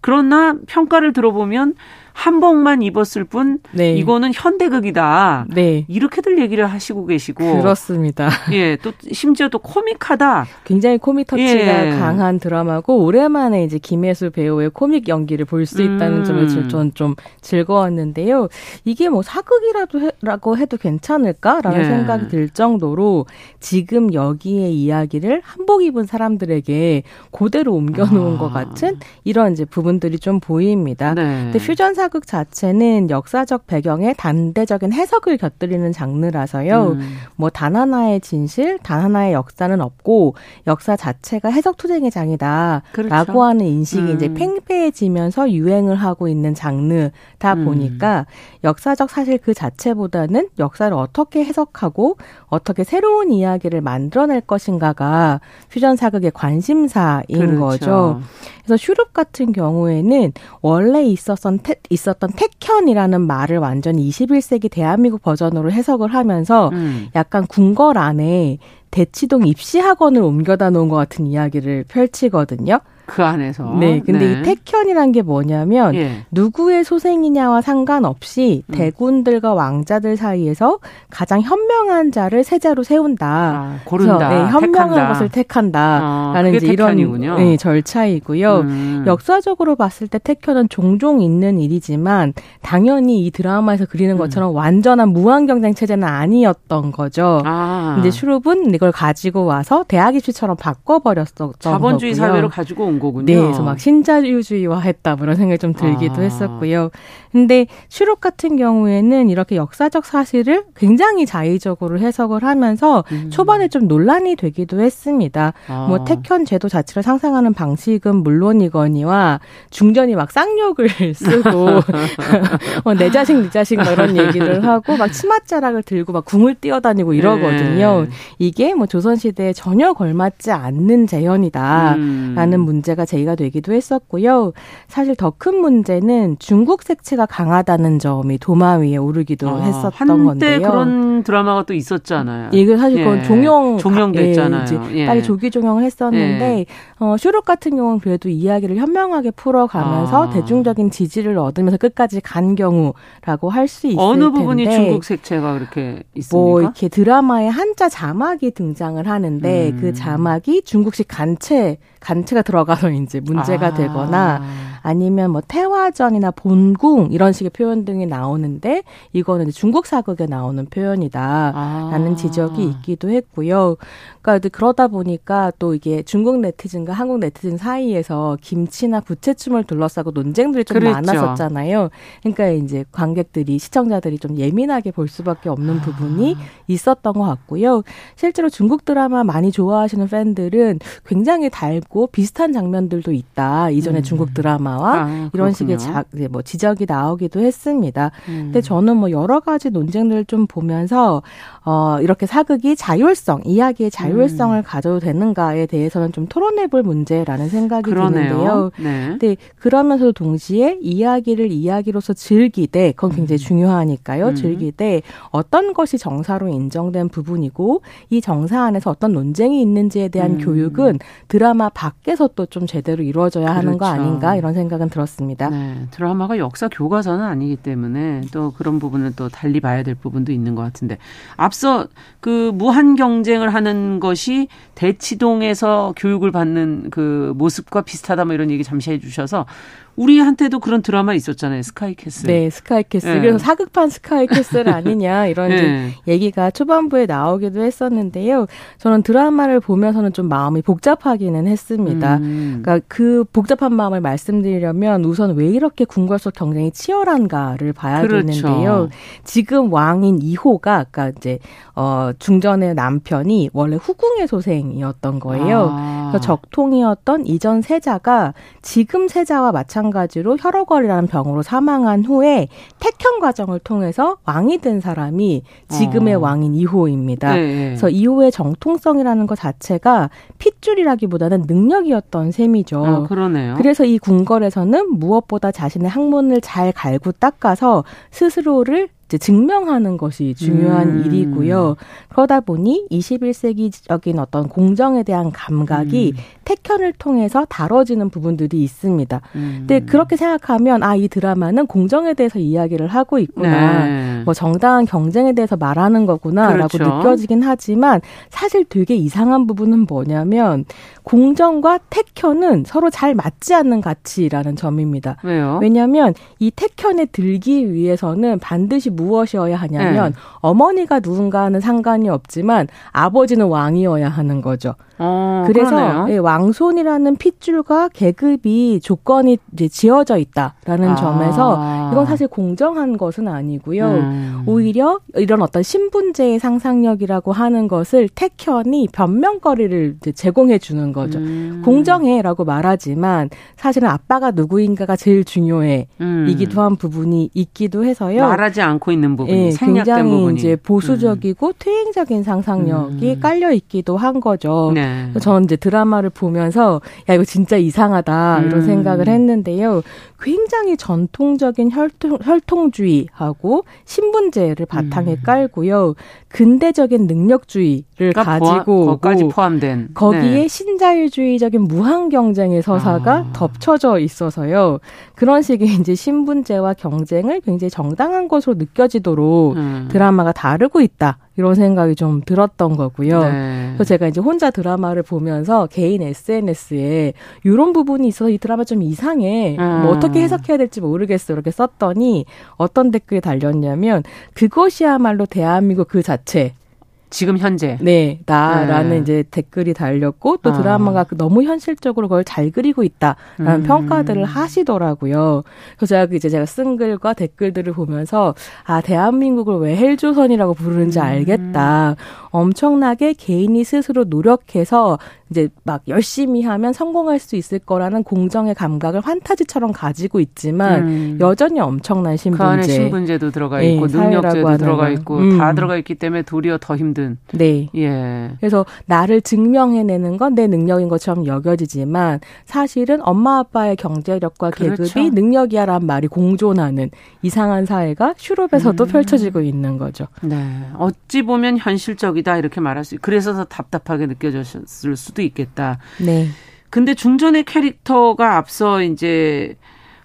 그러나 평가를 들어보면 한복만 입었을 뿐 네. 이거는 현대극이다. 네. 이렇게들 얘기를 하시고 계시고 그렇습니다. 예, 또 심지어 또 코믹하다. 굉장히 코믹 터치가 예. 강한 드라마고 오랜만에 이제 김혜수 배우의 코믹 연기를 볼 수 있다는 음. 점에 저는 좀 즐거웠는데요. 이게 뭐 사극이라고 해도 괜찮을까라는 예. 생각이 들 정도로 지금 여기에 이야기를 한복 입은 사람들에게 그대로 옮겨놓은 아. 것 같은 이런 이제 부분 들이 좀 보입니다. 네. 근데 퓨전 사 사극 자체는 역사적 배경에 단대적인 해석을 곁들이는 장르라서요. 음. 뭐단 하나의 진실, 단 하나의 역사는 없고 역사 자체가 해석 투쟁의 장이다라고 그렇죠. 하는 인식이 음. 이제 팽배해지면서 유행을 하고 있는 장르다 음. 보니까 역사적 사실 그 자체보다는 역사를 어떻게 해석하고 어떻게 새로운 이야기를 만들어낼 것인가가 퓨전 사극의 관심사인 그렇죠. 거죠. 그래서 슈룹 같은 경우 에는 원래 있었던 테, 있었던 택현이라는 말을 완전히 21세기 대한민국 버전으로 해석을 하면서 음. 약간 궁궐 안에 대치동 입시학원을 옮겨다 놓은 것 같은 이야기를 펼치거든요. 그 안에서. 네. 근데 네. 이 택현이란 게 뭐냐면 예. 누구의 소생이냐와 상관없이 음. 대군들과 왕자들 사이에서 가장 현명한 자를 세자로 세운다. 아, 고른다. 네, 현명한 택한다. 것을 택한다라는 아, 이제 이런 네, 절차이고요. 음. 역사적으로 봤을 때 택현은 종종 있는 일이지만 당연히 이 드라마에서 그리는 음. 것처럼 음. 완전한 무한 경쟁 체제는 아니었던 거죠. 아. 근데 슈룹은 이걸 가지고 와서 대학 입시처럼 바꿔버렸었던 자본주의 거고요. 사회로 가지고 온 거군요. 네, 그래서 막 신자유주의화 했다, 뭐 생각이 좀 들기도 아. 했었고요. 근데 슈록 같은 경우에는 이렇게 역사적 사실을 굉장히 자의적으로 해석을 하면서 음. 초반에 좀 논란이 되기도 했습니다. 아. 뭐 택현 제도 자체를 상상하는 방식은 물론이거니와 중전이 막 쌍욕을 쓰고 어, 내 자식 네 자식 뭐 이런 얘기를 하고 막 치맛자락을 들고 막 궁을 뛰어다니고 이러거든요. 네. 이게 뭐 조선 시대에 전혀 걸맞지 않는 재현이다라는 음. 문제 가 제기가 되기도 했었고요. 사실 더 큰 문제는 중국 색채가 강하다는 점이 도마 위에 오르기도 아, 했었던 한때 건데요. 그런 드라마가 또 있었잖아요. 이게 사실 그건 예. 종용 종용됐잖아요. 예, 예. 빨리 조기 종영을 했었는데 예. 어, 슈룩 같은 경우는 그래도 이야기를 현명하게 풀어가면서 아. 대중적인 지지를 얻으면서 끝까지 간 경우라고 할 수 있을 어느 텐데 부분이 중국 색채가 그렇게 있습니까? 뭐 이렇게 드라마에 한자 자막이 등장을 하는데 음. 그 자막이 중국식 간체 간체가 들어가서 이제 문제가 아. 되거나 아니면 뭐 태화전이나 본궁 이런 식의 표현 등이 나오는데 이거는 중국 사극에 나오는 표현이다라는 아. 지적이 있기도 했고요. 그러니까 그러다 보니까 또 이게 중국 네티즌과 한국 네티즌 사이에서 김치나 부채춤을 둘러싸고 논쟁들이 좀 그랬죠. 많았었잖아요. 그러니까 이제 관객들이 시청자들이 좀 예민하게 볼 수밖에 없는 부분이 아. 있었던 것 같고요. 실제로 중국 드라마 많이 좋아하시는 팬들은 굉장히 달고 비슷한 장면들도 있다. 이전에 음. 중국 드라마 드라마와 아, 이런 식의 자, 뭐 지적이 나오기도 했습니다. 음. 근데 저는 뭐 여러 가지 논쟁들을 좀 보면서 어 이렇게 사극이 자율성, 이야기의 자율성을 음. 가져도 되는가에 대해서는 좀 토론해 볼 문제라는 생각이 그러네요. 드는데요. 네. 근데 그러면서도 동시에 이야기를 이야기로서 즐기되 그건 굉장히 음. 중요하니까요. 음. 즐기되 어떤 것이 정사로 인정된 부분이고 이 정사 안에서 어떤 논쟁이 있는지에 대한 음. 교육은 드라마 밖에서 또 좀 제대로 이루어져야. 하는 거 그렇죠. 아닌가 이런 생각 생각은 들었습니다. 네, 드라마가 역사 교과서는 아니기 때문에 또 그런 부분을 또 달리 봐야 될 부분도 있는 것 같은데 앞서 그 무한 경쟁을 하는 것이 대치동에서 교육을 받는 그 모습과 비슷하다 뭐 이런 얘기 잠시 해주셔서 우리한테도 그런 드라마 있었잖아요. 스카이캐슬. 네, 스카이캐슬. 네. 그래서 사극판 스카이캐슬 아니냐 이런 네. 얘기가 초반부에 나오기도 했었는데요. 저는 드라마를 보면서는 좀 마음이 복잡하기는 했습니다. 음. 그러니까 그 복잡한 마음을 말씀드리려면 우선 왜 이렇게 궁궐 속 경쟁이 치열한가를 봐야 그렇죠. 되는데요. 지금 왕인 이호가 아까 이제 어 중전의 남편이 원래 후궁의 소생이었던 거예요. 아. 그래서 적통이었던 이전 세자가 지금 세자와 마찬가지 마찬가지로 혈어걸이라는 병으로 사망한 후에 택현 과정을 통해서 왕이 된 사람이 지금의 어. 왕인 이호입니다. 네, 네. 그래서 이호의 정통성이라는 것 자체가 핏줄이라기보다는 능력이었던 셈이죠. 아, 그러네요. 그래서 이 궁궐에서는 무엇보다 자신의 학문을 잘 갈고 닦아서 스스로를 이제 증명하는 것이 중요한 음. 일이고요. 그러다 보니 21세기적인 어떤 공정에 대한 감각이 음. 택현을 통해서 다뤄지는 부분들이 있습니다. 음. 근데 그렇게 생각하면 아 이 드라마는 공정에 대해서 이야기를 하고 있구나. 네. 뭐 정당한 경쟁에 대해서 말하는 거구나라고 그렇죠. 느껴지긴 하지만 사실 되게 이상한 부분은 뭐냐면 공정과 택현은 서로 잘 맞지 않는 가치라는 점입니다. 왜요? 왜냐하면 이 택현에 들기 위해서는 반드시 무엇이어야 하냐면 네. 어머니가 누군가는 상관이 없지만 아버지는 왕이어야 하는 거죠. 어, 그래서 예, 왕손이라는 핏줄과 계급이 조건이 이제 지어져 있다라는 아. 점에서 이건 사실 공정한 것은 아니고요. 음. 오히려 이런 어떤 신분제의 상상력이라고 하는 것을 택현이 변명거리를 제공해 주는 거죠. 음. 공정해라고 말하지만 사실은 아빠가 누구인가가 제일 중요해. 음. 이기도 한 부분이 있기도 해서요. 말하지 않고 있는 부분이 예, 굉장히 부분이. 이제 보수적이고 음. 퇴행적인 상상력이 음. 깔려 있기도 한 거죠. 네. 네. 저는 이제 드라마를 보면서 야 이거 진짜 이상하다 이런 음. 생각을 했는데요. 굉장히 전통적인 혈통, 혈통주의하고 신분제를 바탕에 음. 깔고요. 근대적인 능력주의를 그러니까 가지고 거까지 포함된 거기에 네. 신자유주의적인 무한 경쟁의 서사가 아. 덮쳐져 있어서요. 그런 식의 이제 신분제와 경쟁을 굉장히 정당한 것으로 느껴지도록 음. 드라마가 다루고 있다. 이런 생각이 좀 들었던 거고요. 네. 그래서 제가 이제 혼자 드라마를 보면서 개인 SNS에 이런 부분이 있어서 이 드라마 좀 이상해. 음. 뭐 어떻게 해석해야 될지 모르겠어. 이렇게 썼더니 어떤 댓글이 달렸냐면 그것이야말로 대한민국 그 자체. 지금 현재. 네, 나라는 네. 이제 댓글이 달렸고 또 아. 드라마가 아. 너무 현실적으로 그걸 잘 그리고 있다라는 음. 평가들을 하시더라고요. 그래서 제가 이제 제가 쓴 글과 댓글들을 보면서 아 대한민국을 왜 헬조선이라고 부르는지 음. 알겠다. 엄청나게 개인이 스스로 노력해서 이제 막 열심히 하면 성공할 수 있을 거라는 공정의 감각을 환타지처럼 가지고 있지만 음. 여전히 엄청난 신분제. 그 안에 신분제도 들어가 네, 있고 네, 능력제도 들어가 있고 음. 다 들어가 있기 때문에 도리어 더 힘든. 네. 예. 그래서 나를 증명해내는 건 내 능력인 것처럼 여겨지지만 사실은 엄마 아빠의 경제력과 그렇죠. 계급이 능력이야라는 말이 공존하는 이상한 사회가 슈룹에서도 음. 펼쳐지고 있는 거죠. 네. 어찌 보면 현실적이다 이렇게 말할 수. 그래서 더 답답하게 느껴졌을 수도 있겠다. 네. 근데 중전의 캐릭터가 앞서 이제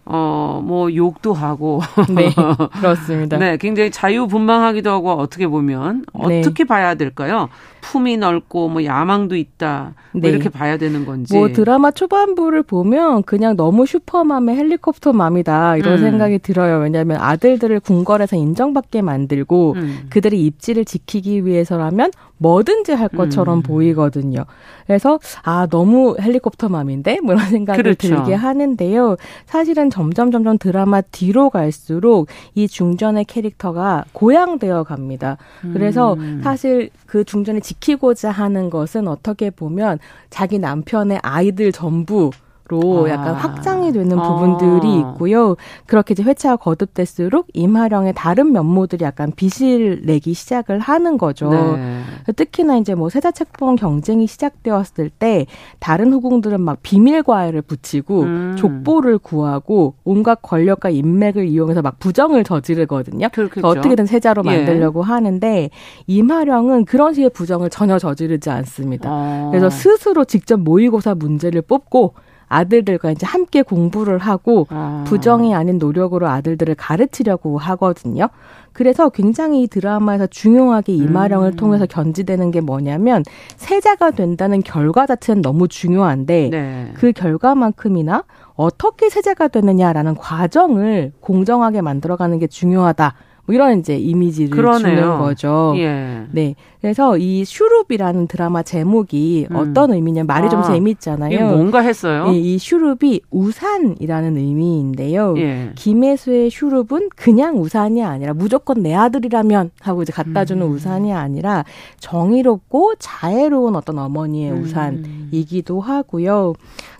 어, 뭐, 욕도 하고. 네, 그렇습니다. 네, 굉장히 자유분방하기도 하고, 어떻게 보면, 네. 어떻게 봐야 될까요? 품이 넓고, 뭐, 야망도 있다. 뭐 네. 이렇게 봐야 되는 건지. 뭐, 드라마 초반부를 보면, 그냥 너무 슈퍼맘의 헬리콥터맘이다. 이런 음. 생각이 들어요. 왜냐하면 아들들을 궁궐에서 인정받게 만들고, 음. 그들의 입지를 지키기 위해서라면, 뭐든지 할 것처럼 음. 보이거든요. 그래서 아 너무 헬리콥터맘인데 뭐 이런 생각을 그렇죠. 들게 하는데요. 사실은 점점 점점 드라마 뒤로 갈수록 이 중전의 캐릭터가 고양되어 갑니다. 그래서 음. 사실 그 중전을 지키고자 하는 것은 어떻게 보면 자기 남편의 아이들 전부 로 아. 약간 확장이 되는 부분들이 아. 있고요. 그렇게 이제 회차가 거듭될수록 임하령의 다른 면모들이 약간 빛을 내기 시작을 하는 거죠. 네. 특히나 이제 뭐 세자 책봉 경쟁이 시작되었을 때 다른 후궁들은 막 비밀 과외를 붙이고 음. 족보를 구하고 온갖 권력과 인맥을 이용해서 막 부정을 저지르거든요. 어떻게든 세자로 예. 만들려고 예. 하는데 임하령은 그런 식의 부정을 전혀 저지르지 않습니다. 아. 그래서 스스로 직접 모의고사 문제를 뽑고 아들들과 이제 함께 공부를 하고 아. 부정이 아닌 노력으로 아들들을 가르치려고 하거든요. 그래서 굉장히 이 드라마에서 중요하게 이마령을 음. 통해서 견지되는 게 뭐냐면 세자가 된다는 결과 자체는 너무 중요한데 네. 그 결과만큼이나 어떻게 세자가 되느냐라는 과정을 공정하게 만들어가는 게 중요하다. 뭐 이런 이제 이미지를 그러네요. 주는 거죠. 예. 네. 그래서 이 슈룹이라는 드라마 제목이 음. 어떤 의미냐 말이 아, 좀 재밌잖아요. 뭔가 했어요. 예, 이 슈룹이 우산이라는 의미인데요. 예. 김혜수의 슈룹은 그냥 우산이 아니라 무조건 내 아들이라면 하고 이제 갖다 주는 음. 우산이 아니라 정의롭고 자애로운 어떤 어머니의 음. 우산이기도 하고요.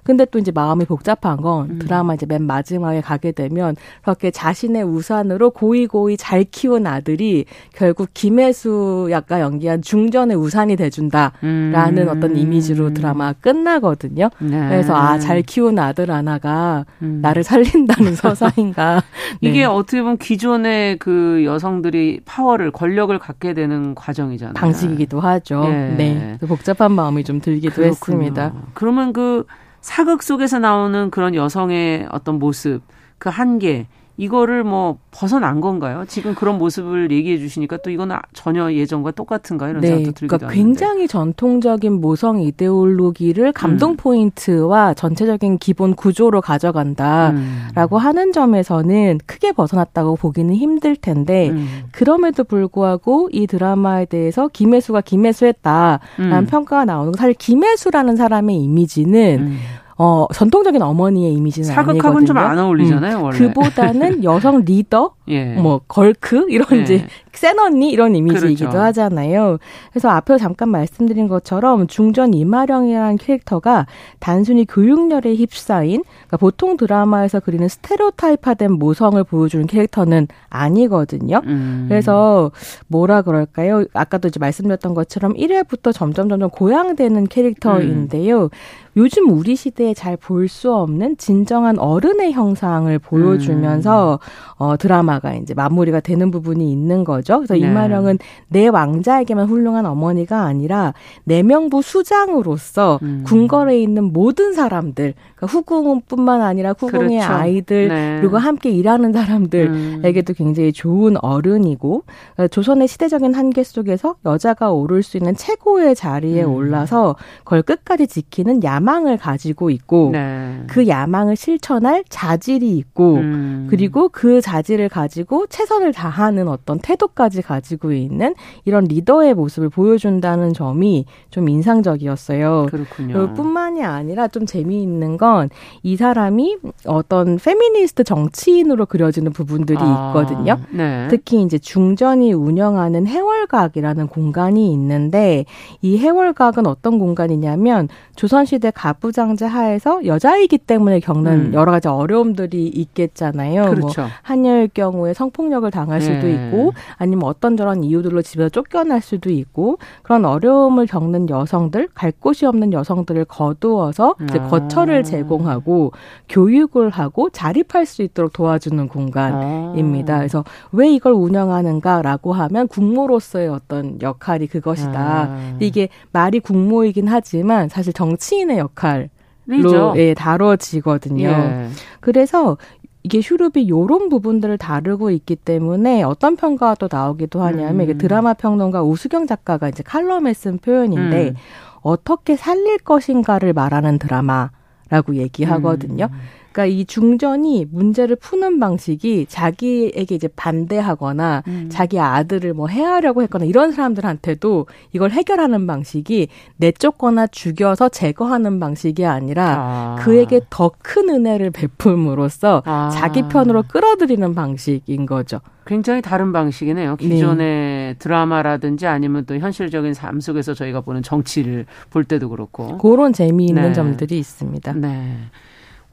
근데 또 이제 마음이 복잡한 건 음. 드라마 이제 맨 마지막에 가게 되면 그렇게 자신의 우산으로 고이고이 잘 키운 아들이 결국 김혜수 약간 연기한 중전의 우산이 돼준다라는 음. 어떤 이미지로 드라마 끝나거든요. 네. 그래서 아 잘 키운 아들 하나가 음. 나를 살린다는 서사인가. 네. 이게 어떻게 보면 기존의 그 여성들이 파워를 권력을 갖게 되는 과정이잖아요. 방식이기도 하죠. 네. 네. 복잡한 마음이 좀 들기도 그렇군요. 했습니다. 그러면 그 사극 속에서 나오는 그런 여성의 어떤 모습, 그 한계, 이거를 뭐 벗어난 건가요? 지금 그런 모습을 얘기해 주시니까 또 이거는 전혀 예전과 똑같은가 이런 네, 생각도 들기도 그러니까 굉장히 전통적인 모성 이데올로기를 감동 음. 포인트와 전체적인 기본 구조로 가져간다라고 음. 하는 점에서는 크게 벗어났다고 보기는 힘들 텐데 음. 그럼에도 불구하고 이 드라마에 대해서 김혜수가 김혜수했다라는 음. 평가가 나오는 거 사실 김혜수라는 사람의 이미지는 음. 어, 전통적인 어머니의 이미지는 사극하고는 좀 안 어울리잖아요, 음. 원래. 그보다는 여성 리더, 예. 뭐 걸크 이런 예. 이제 센 언니 이런 이미지이기도 그렇죠. 하잖아요. 그래서 앞에 잠깐 말씀드린 것처럼 중전 이마령이라는 캐릭터가 단순히 교육열에 휩싸인 그러니까 보통 드라마에서 그리는 스테레오타입화된 모성을 보여주는 캐릭터는 아니거든요. 음. 그래서 뭐라 그럴까요? 아까도 이제 말씀드렸던 것처럼 1회부터 점점 점점 고양되는 캐릭터인데요. 음. 요즘 우리 시대에 잘 볼 수 없는 진정한 어른의 형상을 보여주면서 음. 어, 드라마 가 이제 마무리가 되는 부분이 있는 거죠. 그래서 네. 이마령은 내 왕자에게만 훌륭한 어머니가 아니라 내명부 수장으로서 음. 궁궐에 있는 모든 사람들, 그러니까 후궁뿐만 아니라 후궁의 그렇죠. 아이들 네. 그리고 함께 일하는 사람들에게도 음. 굉장히 좋은 어른이고 어, 조선의 시대적인 한계 속에서 여자가 오를 수 있는 최고의 자리에 음. 올라서 그걸 끝까지 지키는 야망을 가지고 있고 네. 그 야망을 실천할 자질이 있고 음. 그리고 그 자질을 가 지고 최선을 다하는 어떤 태도까지 가지고 있는 이런 리더의 모습을 보여준다는 점이 좀 인상적이었어요. 그렇군요. 뿐만이 아니라 좀 재미있는 건 이 사람이 어떤 페미니스트 정치인으로 그려지는 부분들이 아, 있거든요. 네. 특히 이제 중전이 운영하는 해월각이라는 공간이 있는데 이 해월각은 어떤 공간이냐면 조선시대 가부장제 하에서 여자이기 때문에 겪는 음. 여러 가지 어려움들이 있겠잖아요. 뭐 그렇죠. 뭐 한여일 경 우에 성폭력을 당할 수도 네. 있고 아니면 어떤 저런 이유들로 집에서 쫓겨날 수도 있고 그런 어려움을 겪는 여성들, 갈 곳이 없는 여성들을 거두어서 이제 아. 거처를 제공하고 교육을 하고 자립할 수 있도록 도와주는 공간입니다. 아. 그래서 왜 이걸 운영하는가라고 하면 국모로서의 어떤 역할이 그것이다. 아. 이게 말이 국모이긴 하지만 사실 정치인의 역할 로 예, 다뤄지거든요. 예. 그래서 이게 슈룹이 요런 부분들을 다루고 있기 때문에 어떤 평가가 또 나오기도 하냐면 음. 드라마 평론가 우수경 작가가 이제 칼럼에 쓴 표현인데 음. 어떻게 살릴 것인가를 말하는 드라마라고 얘기하거든요. 음. 그러니까 이 중전이 문제를 푸는 방식이 자기에게 이제 반대하거나 음. 자기 아들을 뭐 해하려고 했거나 이런 사람들한테도 이걸 해결하는 방식이 내쫓거나 죽여서 제거하는 방식이 아니라 아. 그에게 더 큰 은혜를 베품으로써 아. 자기 편으로 끌어들이는 방식인 거죠. 굉장히 다른 방식이네요. 기존의 네. 드라마라든지 아니면 또 현실적인 삶 속에서 저희가 보는 정치를 볼 때도 그렇고 그런 재미있는 네. 점들이 있습니다. 네.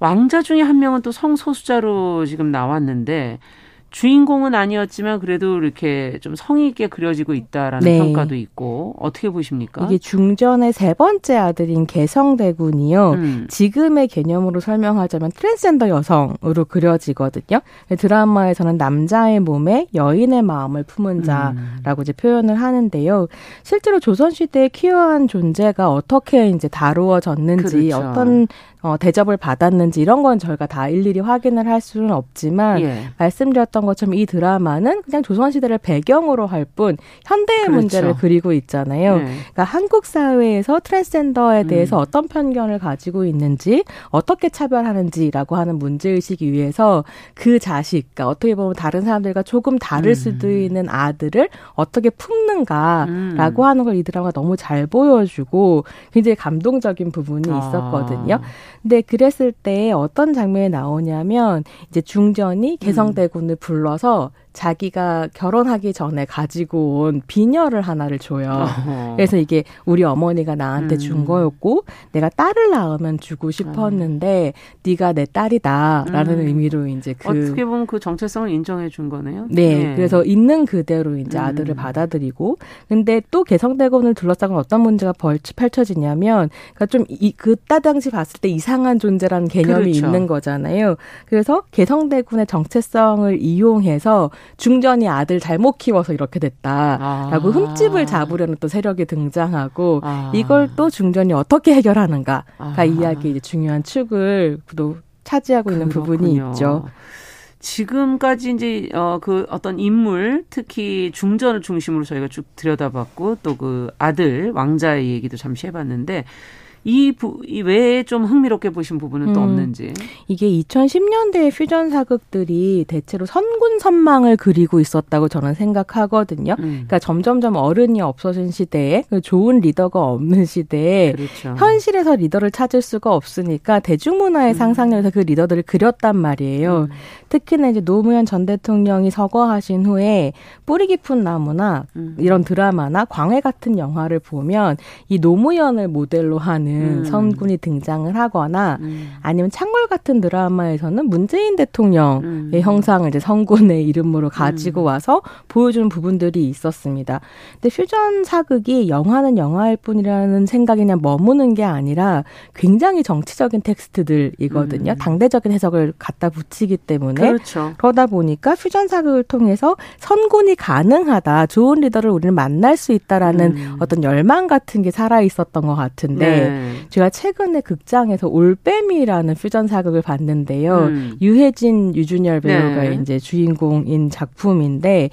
왕자 중에 한 명은 또 성소수자로 지금 나왔는데 주인공은 아니었지만 그래도 이렇게 좀 성의 있게 그려지고 있다라는 네. 평가도 있고 어떻게 보십니까? 이게 중전의 세 번째 아들인 개성대군이요. 음. 지금의 개념으로 설명하자면 트랜스젠더 여성으로 그려지거든요. 드라마에서는 남자의 몸에 여인의 마음을 품은 음. 자라고 음. 이제 표현을 하는데요. 실제로 조선 시대의 퀴어한 존재가 어떻게 이제 다루어졌는지 그렇죠. 어떤 어, 대접을 받았는지 이런 건 저희가 다 일일이 확인을 할 수는 없지만 예. 말씀드렸던 것처럼 이 드라마는 그냥 조선시대를 배경으로 할 뿐 현대의 그렇죠. 문제를 그리고 있잖아요. 네. 그러니까 한국 사회에서 트랜스젠더에 대해서 음. 어떤 편견을 가지고 있는지 어떻게 차별하는지라고 하는 문제 의식이 위해서 그 자식, 그러니까 어떻게 보면 다른 사람들과 조금 다를 음. 수도 있는 아들을 어떻게 품는가라고 음. 하는 걸 이 드라마가 너무 잘 보여주고 굉장히 감동적인 부분이 아. 있었거든요. 아. 근데 그랬을 때 어떤 장면이 나오냐면 이제 중전이 개성대군을 불러서 자기가 결혼하기 전에 가지고 온 비녀를 하나를 줘요. 어허. 그래서 이게 우리 어머니가 나한테 음. 준 거였고 내가 딸을 낳으면 주고 싶었는데 어. 네가 내 딸이다라는 음. 의미로 이제 그 어떻게 보면 그 정체성을 인정해 준 거네요. 네, 네. 그래서 있는 그대로 이제 음. 아들을 받아들이고 근데 또 개성대군을 둘러싼 어떤 문제가 펼쳐지냐면 그러니까 좀이 그때 당시 봤을 때 이상한 존재라는 개념이 그렇죠. 있는 거잖아요. 그래서 개성대군의 정체성을 이용해서 중전이 아들 잘못 키워서 이렇게 됐다라고 아. 흠집을 잡으려는 또 세력이 등장하고 아. 이걸 또 중전이 어떻게 해결하는가가 아. 이야기 이제 중요한 축을 또 차지하고 있는 그렇군요. 부분이 있죠. 지금까지 이제 어 그 어떤 인물 특히 중전을 중심으로 저희가 쭉 들여다봤고 또 그 아들 왕자의 얘기도 잠시 해봤는데 이, 부, 이 외에 좀 흥미롭게 보신 부분은 또 음, 없는지. 이게 2010년대의 퓨전 사극들이 대체로 선군 선망을 그리고 있었다고 저는 생각하거든요. 음. 그러니까 점점점 어른이 없어진 시대에 그 좋은 리더가 없는 시대에 그렇죠. 현실에서 리더를 찾을 수가 없으니까 대중문화의 음. 상상력에서 그 리더들을 그렸단 말이에요. 음. 특히나 이제 노무현 전 대통령이 서거하신 후에 뿌리 깊은 나무나 음. 이런 드라마나 광해 같은 영화를 보면 이 노무현을 모델로 하는 음. 선군이 등장을 하거나 음. 아니면 창궐 같은 드라마에서는 문재인 대통령의 음. 형상을 이제 선군의 이름으로 가지고 음. 와서 보여주는 부분들이 있었습니다. 근데 퓨전 사극이 영화는 영화일 뿐이라는 생각이 그냥 머무는 게 아니라 굉장히 정치적인 텍스트들이거든요. 음. 당대적인 해석을 갖다 붙이기 때문에 그렇죠. 그러다 보니까 퓨전 사극을 통해서 선군이 가능하다, 좋은 리더를 우리는 만날 수 있다라는 음. 어떤 열망 같은 게 살아 있었던 것 같은데 네. 제가 최근에 극장에서 올빼미라는 퓨전 사극을 봤는데요. 음. 유해진, 유준열 배우가 네. 이제 주인공인 작품인데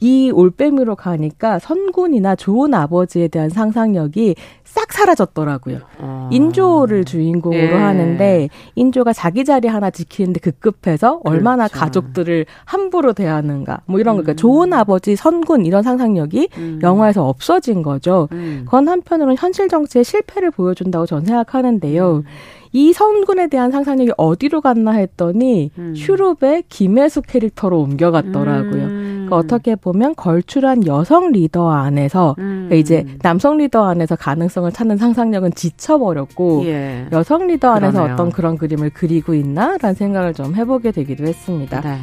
이 올빼미로 가니까 선군이나 좋은 아버지에 대한 상상력이 싹 사라졌더라고요. 아. 인조를 주인공으로 예. 하는데 인조가 자기 자리 하나 지키는데 급급해서 얼마나 그렇죠. 가족들을 함부로 대하는가 뭐 이런 음. 그러니까 좋은 아버지 선군 이런 상상력이 음. 영화에서 없어진 거죠. 음. 그건 한편으로는 현실 정치의 실패를 보여준 다고 저는 생각하는데요. 음. 이 선군에 대한 상상력이 어디로 갔나 했더니 음. 슈룹의 김혜수 캐릭터로 옮겨갔더라고요. 음. 그러니까 어떻게 보면 걸출한 여성 리더 안에서 음. 그러니까 이제 남성 리더 안에서 가능성을 찾는 상상력은 지쳐버렸고 예. 여성 리더 안에서 그러네요. 어떤 그런 그림을 그리고 있나라는 생각을 좀 해보게 되기도 했습니다. 네.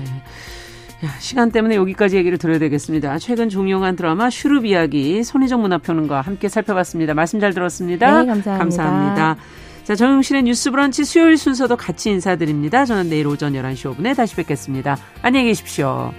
야, 시간 때문에 여기까지 얘기를 들어야 되겠습니다. 최근 종영한 드라마 슈룹 이야기 손희정 문화평론가 함께 살펴봤습니다. 말씀 잘 들었습니다. 네, 감사합니다. 감사합니다. 자, 정용실의 뉴스 브런치 수요일 순서도 같이 인사드립니다. 저는 내일 오전 11시 5분에 다시 뵙겠습니다. 안녕히 계십시오.